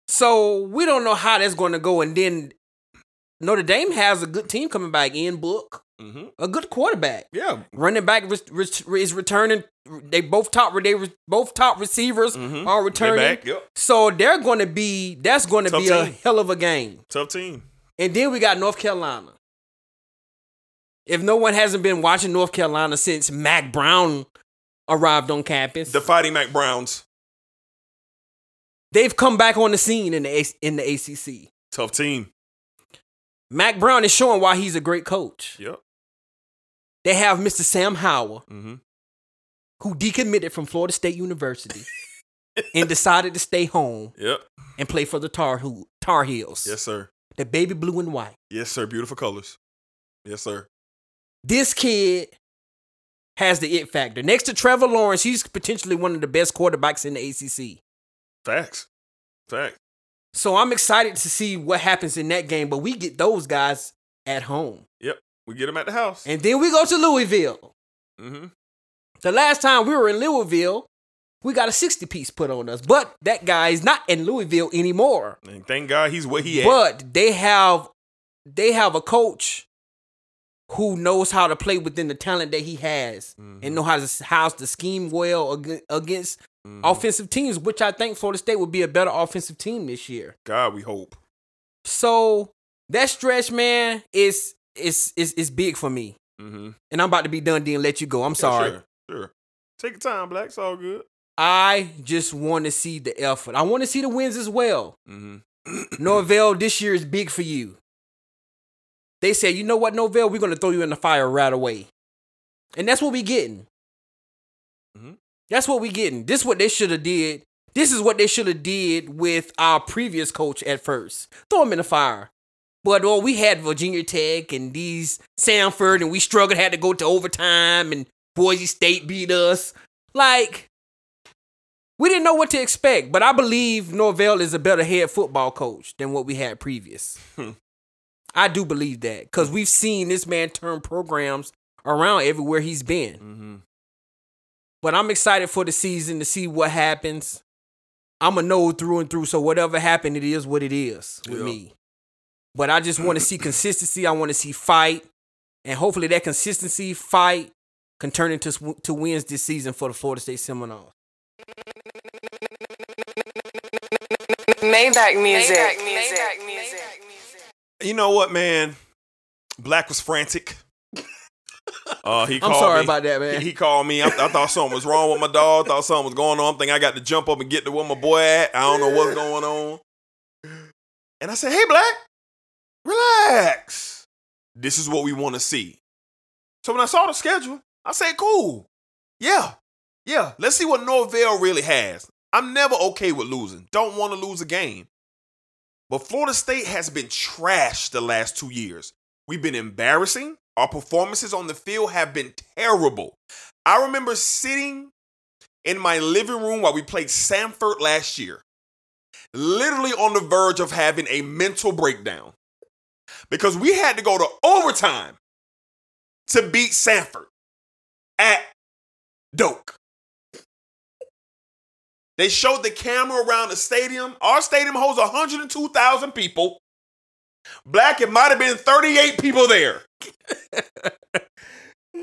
So we don't know how that's going to go. And then Notre Dame has a good team coming back Ian Book, Mm-hmm. a good quarterback. Yeah. Running back re- re- is returning. They both top. They re- both top receivers Mhm. are returning. back. Yep. So they're going to be. That's going to be a hell of a game. Tough team. And then we got North Carolina. If no one hasn't been watching North Carolina since Mack Brown arrived on campus, The Fighting Mack Browns. they've come back on the scene in the A- in the ACC. Tough team. Mack Brown is showing why he's a great coach. Yep. They have Mr. Sam Howell, Mm-hmm. who decommitted from Florida State University and decided to stay home Yep. and play for the Tar, Hoo- Tar Heels. Yes, sir. The baby blue and white. Yes, sir. Beautiful colors. Yes, sir. This kid has the it factor. Next to Trevor Lawrence, he's potentially one of the best quarterbacks in the ACC. Facts. Facts. So I'm excited to see what happens in that game, but we get those guys at home. Yep. We get them at the house. And then we go to Louisville. mm-hmm. The last time we were in Louisville, we got a 60 piece put on us. But that guy is not in Louisville anymore. And thank God he's where he is. But they have they have a coach who knows how to play within the talent that he has and know how to house the scheme well ag- against Mhm. offensive teams, which I think Florida State would be a better offensive team this year. God, we hope. So that stretch, man, is is is is big for me. Mm-hmm. And I'm about to be done, and let you go. I'm sorry. sure. Sure. Take your time, Black. It's all good. I just want to see the effort. I want to see the wins as well. Mm-hmm. Norvell, this year is big for you. They said, you know what, Norvell, we're gonna throw you in the fire right away. And that's what we getting. Mhm. That's what we getting. This what they should have did. This is what they should have did with our previous coach at first. Throw him in the fire. But oh, we had Virginia Tech and these Samford, and we struggled, had to go to overtime, and Boise State beat us. Like, we didn't Nole what to expect. But I believe Norvell is a better head football coach than what we had previous. I do believe that because we've seen this man turn programs around everywhere he's been. Mm-hmm. But I'm excited for the season to see what happens. I'm a know through and through. So whatever happened, it is what it is with Yeah. me. But I just want to see consistency. I want to see fight, and hopefully that consistency fight can turn into to wins this season for the Florida State Seminoles. Maybach music. You know what, man? Black was frantic. Uh, he I'm called sorry me. about that, man. He, he called me. I, I thought something was wrong with my dog. Thought something was going on. Think I got to jump up and get to where my boy at. I don't know what's going on. And I said, "Hey, Black, relax. This is what we want to see." So when I saw the schedule, I said, "Cool, yeah, yeah. Let's see what Norvell really has." I'm never okay with losing. Don't want to lose a game. But Florida State has been trashed the last two years. We've been embarrassing. Our performances on the field have been terrible. I remember sitting in my living room while we played Samford last year, literally on the verge of having a mental breakdown because we had to go to overtime to beat Samford at Doak. They showed the camera around the stadium. Our stadium holds 102,000 people. Black, it might have been 38 people there.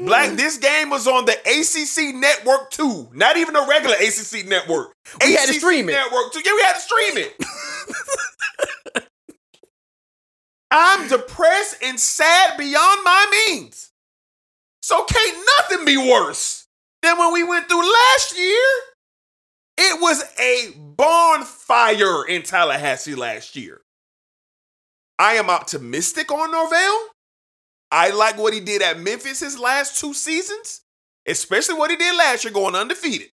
Black, this game was on the ACC network too. Not even a regular ACC network. We had to stream it. Network too. Yeah, we had to stream it. I'm depressed and sad beyond my means. So can't nothing be worse than when we went through last year. It was a bonfire in Tallahassee last year. I am optimistic on Norvell. I like what he did at Memphis his last two seasons, especially what he did last year going undefeated.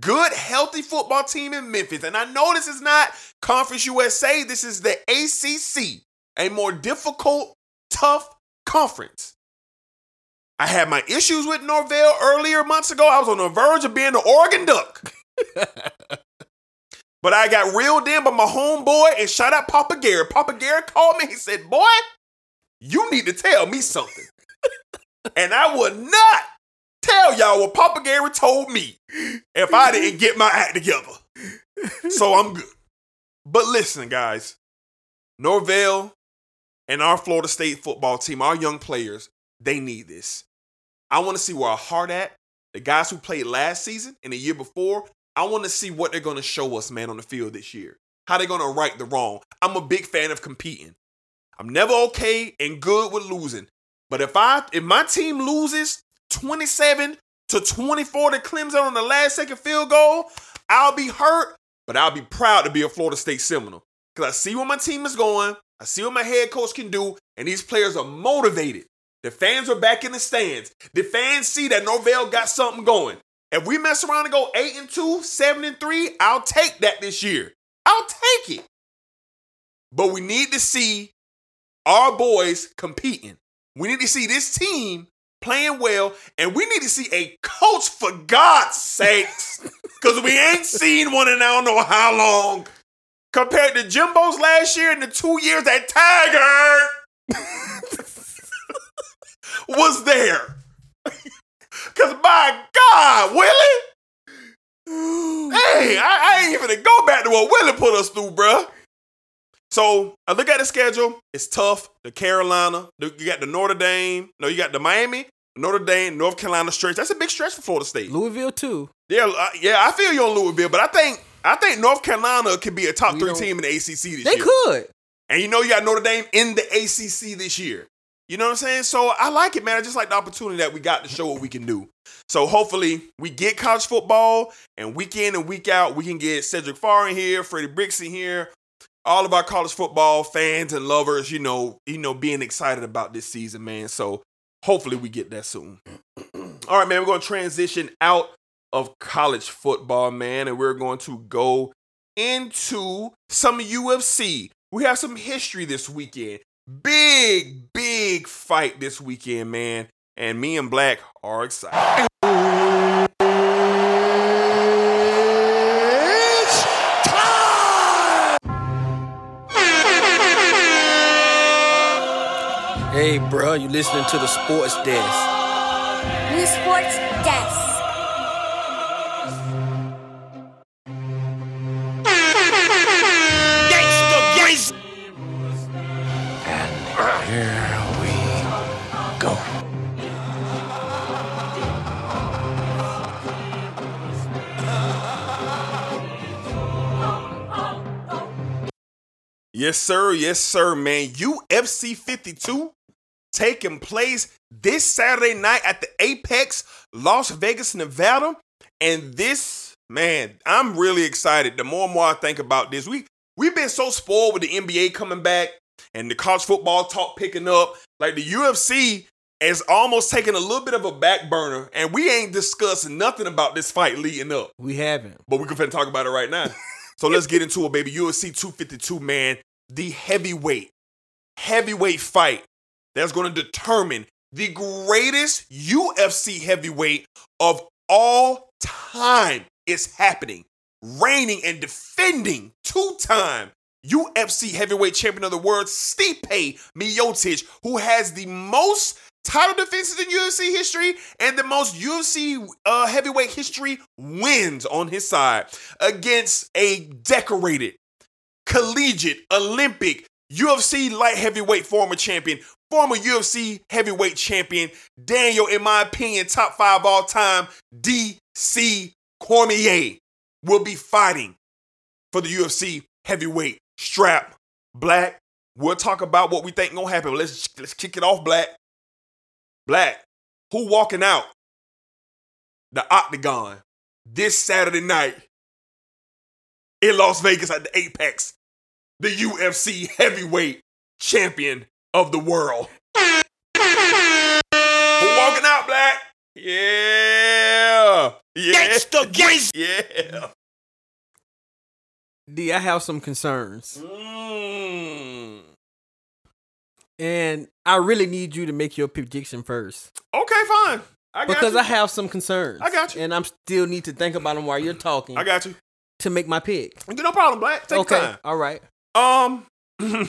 Good, healthy football team in Memphis. And I know this is not Conference USA, this is the ACC, a more difficult, tough conference. I had my issues with Norvell earlier months ago. I was on the verge of being the Oregon Duck. but I got reeled in by my homeboy and shout out Papa Garrett. Papa Garrett called me. He said, Boy, you need to tell me something. and I would not tell y'all what Papa Garrett told me if I didn't get my act together. So I'm good. But listen, guys, Norvell and our Florida State football team, our young players, they need this. I want to see where our heart at. The guys who played last season and the year before, I want to see what they're going to show us, man, on the field this year. How they're going to right the wrong. I'm a big fan of competing. I'm never okay and good with losing. But if I if my team loses 27 to 24 to Clemson on the last second field goal, I'll be hurt, but I'll be proud to be a Florida State Seminole. Because I see where my team is going, I see what my head coach can do, and these players are motivated. The fans are back in the stands. The fans see that Norvell got something going. If we mess around and go 8 and 2, 7 and 3, I'll take that this year. I'll take it. But we need to see our boys competing. We need to see this team playing well, and we need to see a coach for God's sakes, because we ain't seen one in I don't know how long. Compared to Jimbo's last year and the two years that Tiger was there. Because my God, Willie, hey, I, I ain't even gonna go back to what Willie put us through, bruh. So I look at the schedule. It's tough. The Carolina, you got the Notre Dame. No, you got the Miami, Notre Dame, North Carolina stretch. That's a big stretch for Florida State. Louisville too. Yeah, uh, yeah, I feel you on Louisville, but I think I think North Carolina could be a top We three team in the ACC this They year. They could. And you know you got Notre Dame in the ACC this year. You know what I'm saying? So I like it, man. I just like the opportunity that we got to show what we can do. So hopefully we get college football and week in and week out we can get Cedric Farr in here, Freddie Bricks in here. all of our college football fans and lovers, you know, you know, being excited about this season, man. So hopefully we get that soon. All right, man, we're going to transition out of college football, man, and we're going to go into some UFC. We have some history this weekend. Big, big fight this weekend, man. And me and Black are excited. It's time! Hey, bro, you listening to the Sports Desk? New Sports Desk. Yes, sir. Yes, sir, man. UFC 52 taking place this Saturday night at the Apex, Las Vegas, Nevada. And this, man, I'm really excited. The more and more I think about this, we we've been so spoiled with the NBA coming back and the college football talk picking up. Like the UFC is almost taking a little bit of a back burner, and we ain't discussing nothing about this fight leading up. We haven't. But we can finna talk about it right now. so let's get into it, baby. UFC 252, man. The heavyweight, heavyweight fight that's going to determine the greatest UFC heavyweight of all time is happening. Reigning and defending two-time UFC heavyweight champion of the world, Stipe Miocic, who has the most title defenses in UFC history and the most UFC uh, heavyweight history wins on his side against a decorated, collegiate, Olympic, UFC light heavyweight former champion, former UFC heavyweight champion, Daniel, in my opinion, top five all time, DC Cormier will be fighting for the UFC heavyweight strap. Black, we'll talk about what we think gonna happen. Let's let's kick it off, Black. Black, who walking out the octagon this Saturday night in Las Vegas at the Apex, the UFC heavyweight champion of the world. Who walking out, Black? Yeah. Yeah. Yeah. D, I have some concerns. Mm. And I really need you to make your prediction first. Okay, fine. I got because you. I have some concerns. I got you. And I'm still need to think about them while you're talking I got you. to make my pick. No problem, Black. Take okay. your time. All right. Um,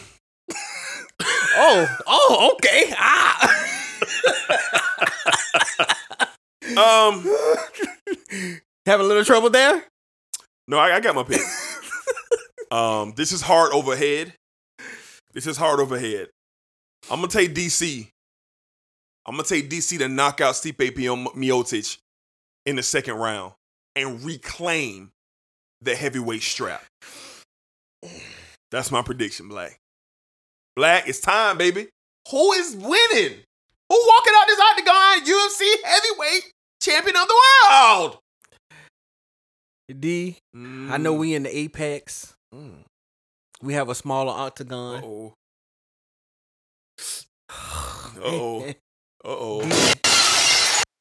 Oh, oh, okay. Ah. um, have a little trouble there? no, I, I got my pick. um, this is hard overhead. This is hard overhead. I'm gonna take DC. I'm gonna take DC to knock out Stipe Miocic in the second round and reclaim the heavyweight strap. That's my prediction, Black. Black, it's time, baby. Who is winning? Who walking out this octagon UFC heavyweight champion of the world? D, I know we in the apex. Mm. We have a smaller octagon. Uh-oh. Uh-oh. Uh-oh.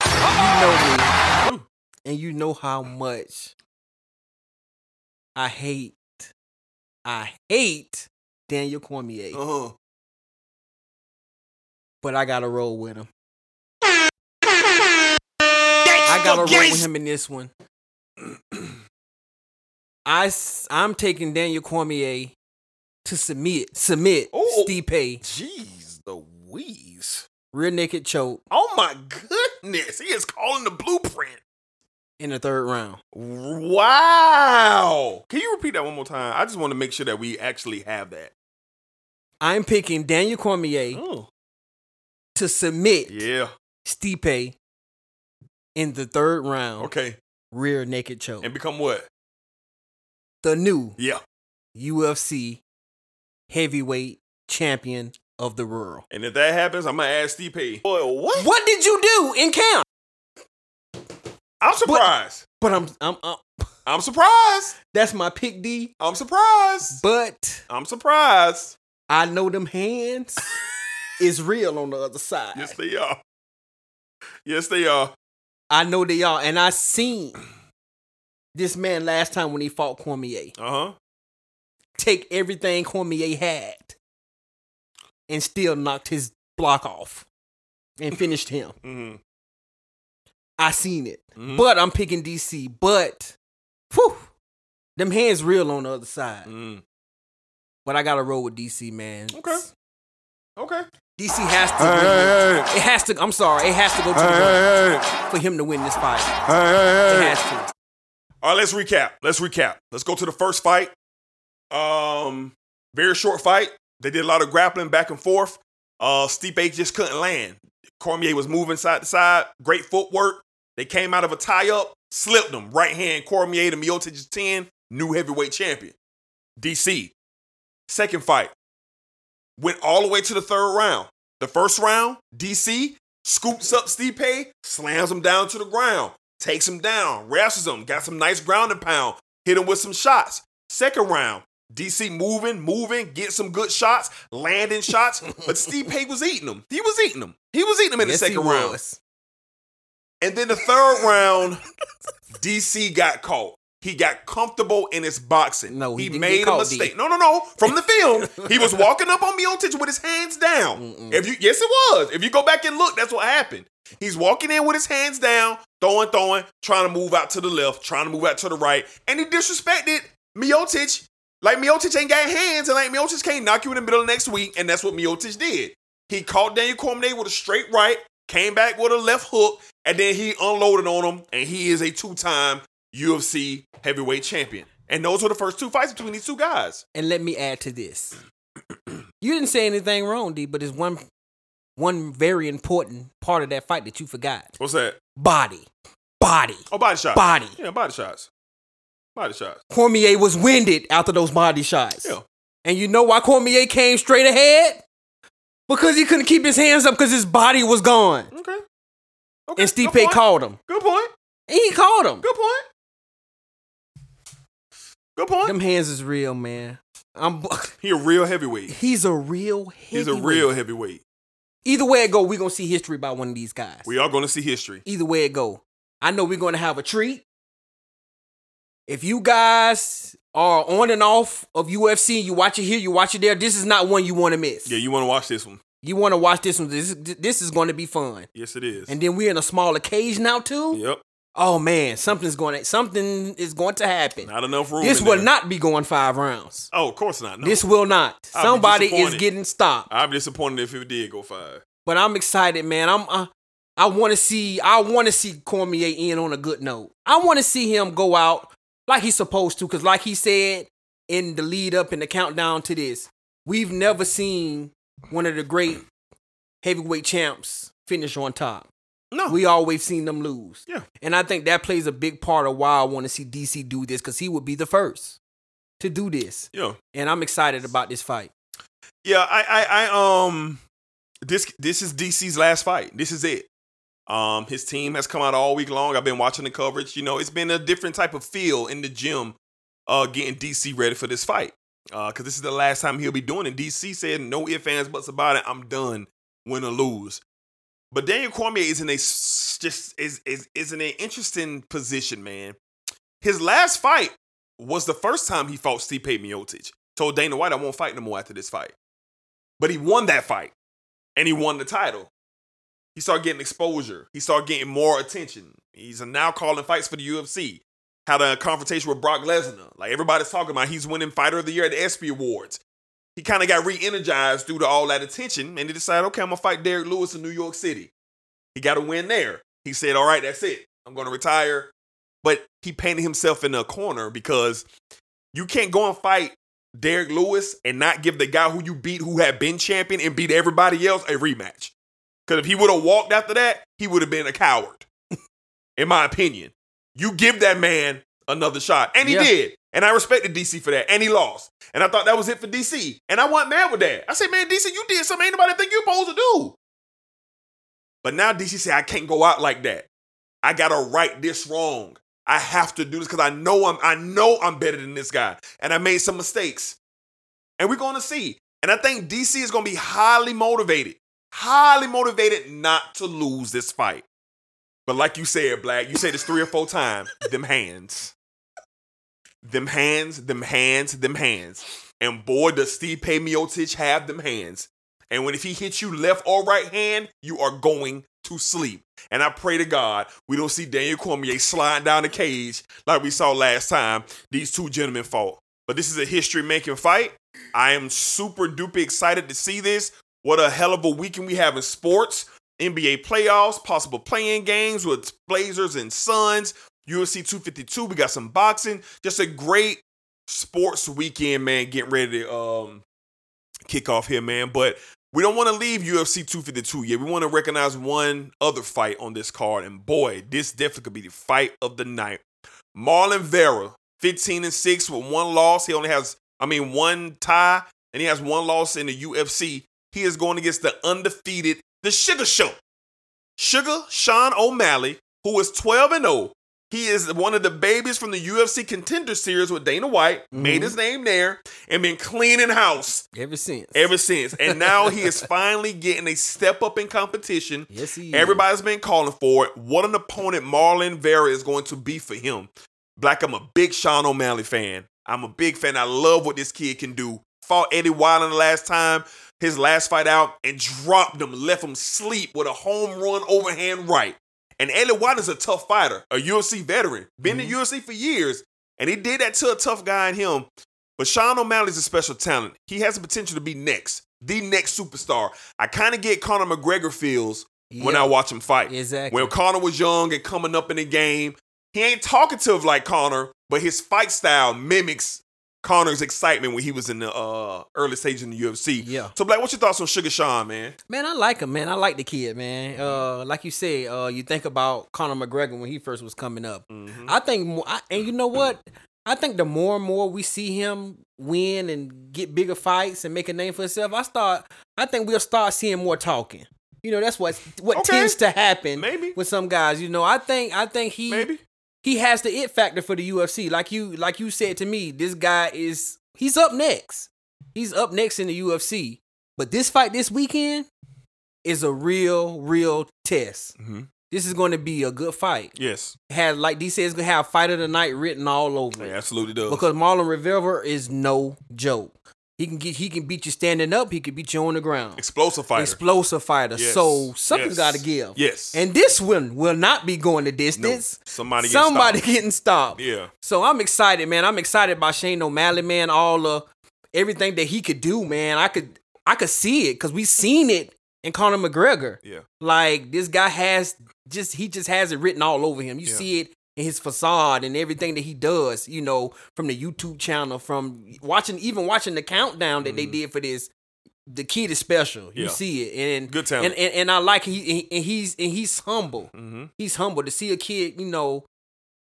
you know me. And you know how much I hate, I hate Daniel Cormier. Uh-huh. But I gotta roll with him. I gotta roll with him in this one. I I'm taking Daniel Cormier to submit submit Oh. Stipe Jeez Louise. rear naked choke Oh my goodness. He is calling the blueprint. in the third round. Wow. Can you repeat that one more time? I just want to make sure that we actually have that. I'm picking Daniel Cormier Oh. to submit Yeah. Stipe in the third round Okay. rear naked choke. And become what? the new Yeah. UFC heavyweight champion of the world. And if that happens, I'm gonna ask Stipe. Boy, what? What did you do in camp? I'm surprised. But I'm I'm I'm, I'm surprised. That's my pick D. I'm surprised. But I'm surprised. I know them hands is real on the other side. Yes, they are. Yes, they are. I know they are, and I seen this man last time when he fought Cormier Uh huh. take everything Cormier had and still knocked his block off and finished him. Mm-hmm. I seen it, Mhm. but I'm picking DC. But, whew, them hands real on the other side. Mm. But I gotta roll with DC, man. Okay. Okay. DC has to. Hey, win hey, it. It has to. I'm sorry. It has to go to the Hey, ground hey, hey. for him to win this fight. Hey, It hey, hey. has to. All right, let's recap. Let's recap. Let's go to the first fight. Um, very short fight. They did a lot of grappling back and forth. Uh, Stipe just couldn't land. Cormier was moving side to side. Great footwork. They came out of a tie up, slipped them. Right hand Cormier to Miocic's 10, new heavyweight champion. DC. Second fight. Went all the way to the third round. The first round, DC scoops up Stipe, slams him down to the ground, takes him down, wrestles him, got some nice ground and pound, hit him with some shots. Second round, DC moving, moving, get some good shots, landing shots, but Stipe was eating them. He was eating them. He was eating them in Yes, the second round. And then the third round, DC got caught. He got comfortable in his boxing. No, he he made a mistake. No, no, no. From the film, he was walking up on Miocic with his hands down. If you, yes, it was. If you go back and look, that's what happened. He's walking in with his hands down, throwing, throwing, trying to move out to the left, trying to move out to the right, and he disrespected Miocic. Like Miocic ain't got hands, and like Miocic can't knock you in the middle of next week, and that's what Miocic did. He caught Daniel Cormier with a straight right, came back with a left hook, and then he unloaded on him, and he is a two-time UFC heavyweight champion. And those were the first two fights between these two guys. And let me add to this. You didn't say anything wrong, D, but there's one one very important part of that fight that you forgot. What's that? Body. Body. Oh, body shots. Body. Yeah, body shots. Body shots. Cormier was winded after those body shots. Yeah. And you know why Cormier came straight ahead? Because he couldn't keep his hands up because his body was gone. Okay. Okay. And Stipe called him. Good point. And he called him. Good point. Good point. Them hands is real, man. I'm He a real heavyweight. he's a real heavyweight. He's a real heavyweight. Either way it go, we're gonna see history by one of these guys. We are going to see history. Either way it go. I know we're gonna have a treat. If you guys are on and off of UFC, you watch it here, you watch it there. This is not one you want to miss. Yeah, you want to watch this one? You want to watch this one. This this is going to be fun. Yes, it is. And then we're in a smaller cage now too. yep. Oh man, something's going to something is going to happen. Not enough room. This will there. not be going five rounds. Oh, of course not. No. This will not. I'll Somebody is getting stopped. I'm disappointed if it did go five. But I'm excited, man. I'm uh, I want to see I want to see Cormier in on a good note. I want to see him go out like he's supposed to cuz like he said in the lead up and the countdown to this, we've never seen one of the great heavyweight champs finish on top. No. We always seen them lose. Yeah. And I think that plays a big part of why I want to see DC do this cuz he would be the first to do this. Yeah. And I'm excited about this fight. Yeah, I, I, I, um, this, this is DC's last fight. This is it. Um, his team has come out all week long. I've been watching the coverage. You know, it's been a different type of feel in the gym, uh, getting DC ready for this fight. Uh, cause this is the last time he'll be doing it. DC said no ifs, ands, buts about it. I'm done, win or lose. But Daniel Cormier is in a just is is is in an interesting position, man. His last fight was the first time he fought Stipe Miocic. Told Dana White I won't fight no more after this fight. But he won that fight, and he won the title. He started getting exposure. He started getting more attention. He's now calling fights for the UFC. Had a confrontation with Brock Lesnar. Like everybody's talking about, he's winning Fighter of the Year at the ESPY Awards. He kind of got re-energized due to all that attention, and he decided, okay, I'm gonna fight Derrick Lewis in New York City. He got a win there. He said, all right, that's it. I'm gonna retire. But he painted himself in a corner because you can't go and fight Derrick Lewis and not give the guy who you beat, who had been champion and beat everybody else, a rematch. Because if he would have walked after that, he would have been a coward, in my opinion. You give that man another shot. And he Yeah. did. And I respected DC for that. And he lost. And I thought that was it for DC. And I wasn't mad with that. I said, man, DC, you did something ain't nobody think you're supposed to do. But now DC said, I can't go out like that. I gotta right this wrong. I have to do this because I know I'm I know I'm better than this guy. And I made some mistakes. And we're gonna see. And I think DC is gonna be highly motivated, highly motivated not to lose this fight. But like you said, Black, you said this three or four times. them hands. Them hands, them hands, them hands. And boy, does Steve Miocic have them hands. And when if he hits you left or right hand, you are going to sleep. And I pray to God we don't see Daniel Cormier sliding down the cage like we saw last time these two gentlemen fought. But this is a history making fight. I am super duper excited to see this. What a hell of a weekend we have in sports. NBA playoffs, possible playing games with Blazers and Suns, UFC 252. We got some boxing. Just a great sports weekend, man. Getting ready to um, kick off here, man. But we don't want to leave UFC 252 yet. We want to recognize one other fight on this card. And boy, this definitely could be the fight of the night. Marlon Vera, 15 and 6 with one loss. He only has, I mean, one tie, and he has one loss in the UFC. He is going against the undefeated, the Sugar Show. Sugar Sean O'Malley, who is 12 and 0. He is one of the babies from the UFC Contender Series with Dana White. Made mm-hmm. his name there and been cleaning house Ever since. ever since. And now he is finally getting a step up in competition. Yes, he is. Everybody's been calling for it. What an opponent Marlon Vera is going to be for him. Black, I'm a big Sean O'Malley fan. I'm a big fan. I love what this kid can do. Fought Eddie Wilder the last time, his last fight out, and dropped him, left him sleep with a home run overhand right. And Eddie Wilder's a tough fighter, a UFC veteran, been in mm-hmm. UFC for years, and he did that to a tough guy in him. But Sean O'Malley's a special talent. He has the potential to be next, the next superstar. I kind of get Conor McGregor feels when I watch him fight. Exactly. When Conor was young and coming up in the game, he ain't talkative like Conor, but his fight style mimics Conor's excitement when he was in the uh, early stage in the UFC. Yeah. So, Black, what's your thoughts on Sugar Sean, man? Man, I like him, man. I like the kid, man. Uh, like you said, uh, you think about Conor McGregor when he first was coming up. Mm-hmm. I think, I, and you know what? I think the more and more we see him win and get bigger fights and make a name for himself, I start. I think we'll start seeing more talking. You know, that's what what Okay. tends to happen Maybe. with some guys. You know, I think I think he Maybe. He has the it factor for the UFC. Like you like you said to me, this guy is he's up next. He's up next in the UFC. But this fight this weekend is a real, real test. Mhm. This is going to be a good fight. Yes. It has like D says, gonna have fight of the night written all over It it. absolutely does. Because Marlon Rivera is no joke. He can get he can beat you standing up. He can beat you on the ground. Explosive fighter. Explosive fighter. Yes. So something's Yes. got to give. Yes. And this one will not be going the No, distance. somebody Somebody stopped. getting stopped. Yeah. So I'm excited, man. I'm excited by Shane O'Malley, man. All the everything that he could do, man. I could I could see it because we seen it in Conor McGregor. Yeah. Like this guy has just he just has it written all over him. You Yeah. see it in his facade and everything that he does, you know, from the YouTube channel, from watching even watching the countdown that they did for this. The kid is special. You Mm-hmm. Yeah. see it, and Good talent. and, and and I like he and he's and he's humble. Mm-hmm. He's humble to see a kid, you know,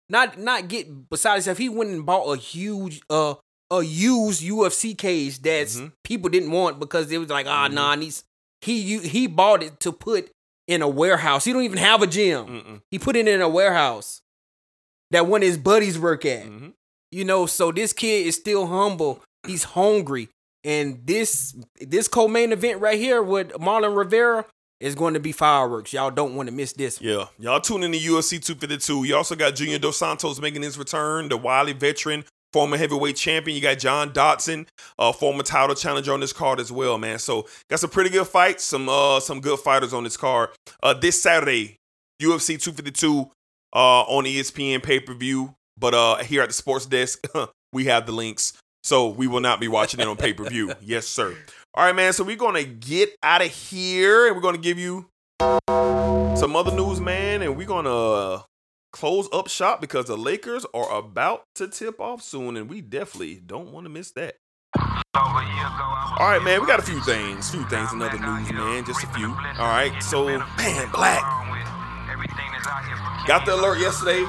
not not get beside himself. He went and bought a huge uh a used UFC cage that's Mhm. people didn't want because it was like ah nah he's he he bought it to put in a warehouse. He don't even have a gym. Mm-mm. He put it in a warehouse that one of his buddies work at. Mm-hmm. You know, so this kid is still humble. He's hungry. And this this co-main event right here with Marlon Rivera is going to be fireworks. Y'all don't want to miss this. one. Yeah, y'all tune in to UFC 252. You also got Junior Dos Santos making his return, the wily veteran, former heavyweight champion. You got John Dodson, uh, former title challenger on this card as well, man. So got some pretty good fights, some uh, some good fighters on this card. Uh, this Saturday, UFC 252 uh, on ESPN pay per view. But uh, here at the sports desk, we have the links, so we will not be watching it on pay per view. yes, sir. All right, man. So we're gonna get out of here, and we're gonna give you some other news, man, and we're gonna uh, close up shop because the Lakers are about to tip off soon, and we definitely don't want to miss that. All right, man, we got a few things, few things in other news, man, just a few. All right, so man, Black got the alert yesterday.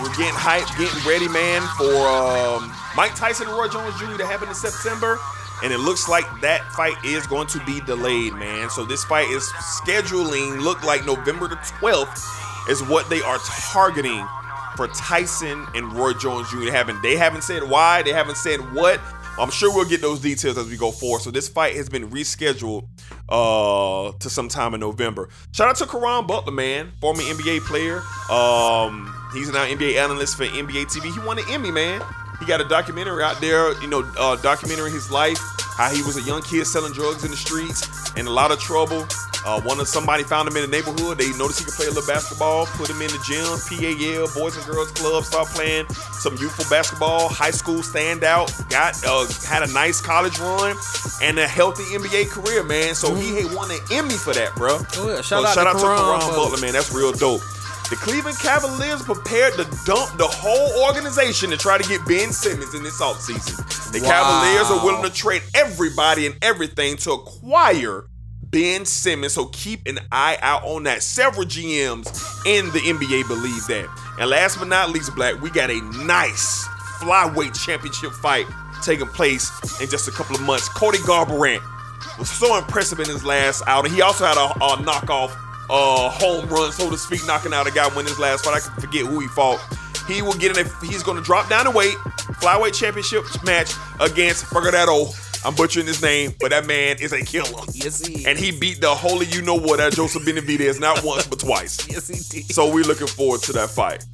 We're getting hyped, getting ready, man, for um, Mike Tyson and Roy Jones Jr. to happen in September. And it looks like that fight is going to be delayed, man. So this fight is scheduling, look like November the 12th is what they are targeting for Tyson and Roy Jones Jr. They haven't they haven't said why, they haven't said what. I'm sure we'll get those details as we go forward. So this fight has been rescheduled uh, to sometime in November. Shout out to Caron Butler, man, former NBA player. Um, he's now NBA analyst for NBA TV. He won an Emmy, man. He got a documentary out there, you know, uh, documenting his life, how he was a young kid selling drugs in the streets, in a lot of trouble. Uh, one of somebody found him in the neighborhood. They noticed he could play a little basketball, put him in the gym, PAL, Boys and Girls Club, start playing some youthful basketball, high school standout, got uh, had a nice college run, and a healthy NBA career, man. So he had won an Emmy for that, bro. Oh, yeah. So Shout out shout to out to Caron Caron Butler. Butler, man. That's real dope. The Cleveland Cavaliers prepared to dump the whole organization to try to get Ben Simmons in this offseason. The Wow. Cavaliers are willing to trade everybody and everything to acquire Ben Simmons. So keep an eye out on that. Several GMs in the NBA believe that. And last but not least, Black, we got a nice flyweight championship fight taking place in just a couple of months. Cody Garbrandt was so impressive in his last outing. He also had a, a knockoff uh, home run, so to speak, knocking out a guy win his last fight. I can forget who he fought. He will get in a, he's going to drop down the weight, flyweight championship match against Bergadetto. I'm butchering his name, but that man is a killer. Yes, he is. And he beat the holy you know what at Joseph Benavidez not once but twice. Yes, he did. So we're looking forward to that fight.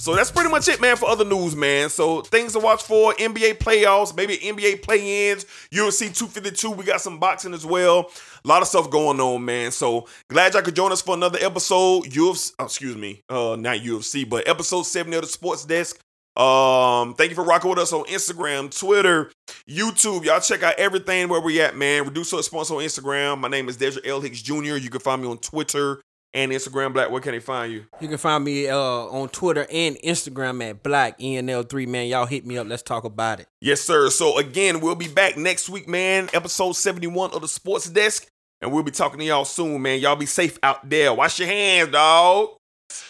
So that's pretty much it, man, for other news, man. So things to watch for NBA playoffs, maybe NBA play-ins, UFC 252. We got some boxing as well. A lot of stuff going on, man. So glad y'all could join us for another episode. UFC, oh, excuse me, uh, not UFC, but episode 70 of the Sports Desk. Um, thank you for rocking with us on Instagram, Twitter, YouTube. Y'all check out everything where we at, man. Reduce Response on Instagram. My name is Deja L. Hicks Jr. You can find me on Twitter and Instagram. Black, where can they find you? You can find me uh, on Twitter and Instagram at Black ENL3. Man, y'all hit me up. Let's talk about it. Yes, sir. So again, we'll be back next week, man. Episode 71 of the Sports Desk. And we'll be talking to y'all soon, man. Y'all be safe out there. Wash your hands, dog.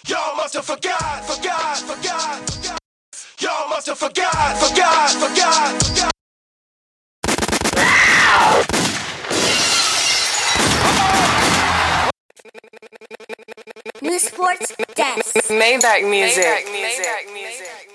Y'all must have forgot, forgot, forgot, forgot. Y'all must have forgot, forgot, forgot, forgot. New Sports Desk. Maybach Music. Maybach music. Maybach music.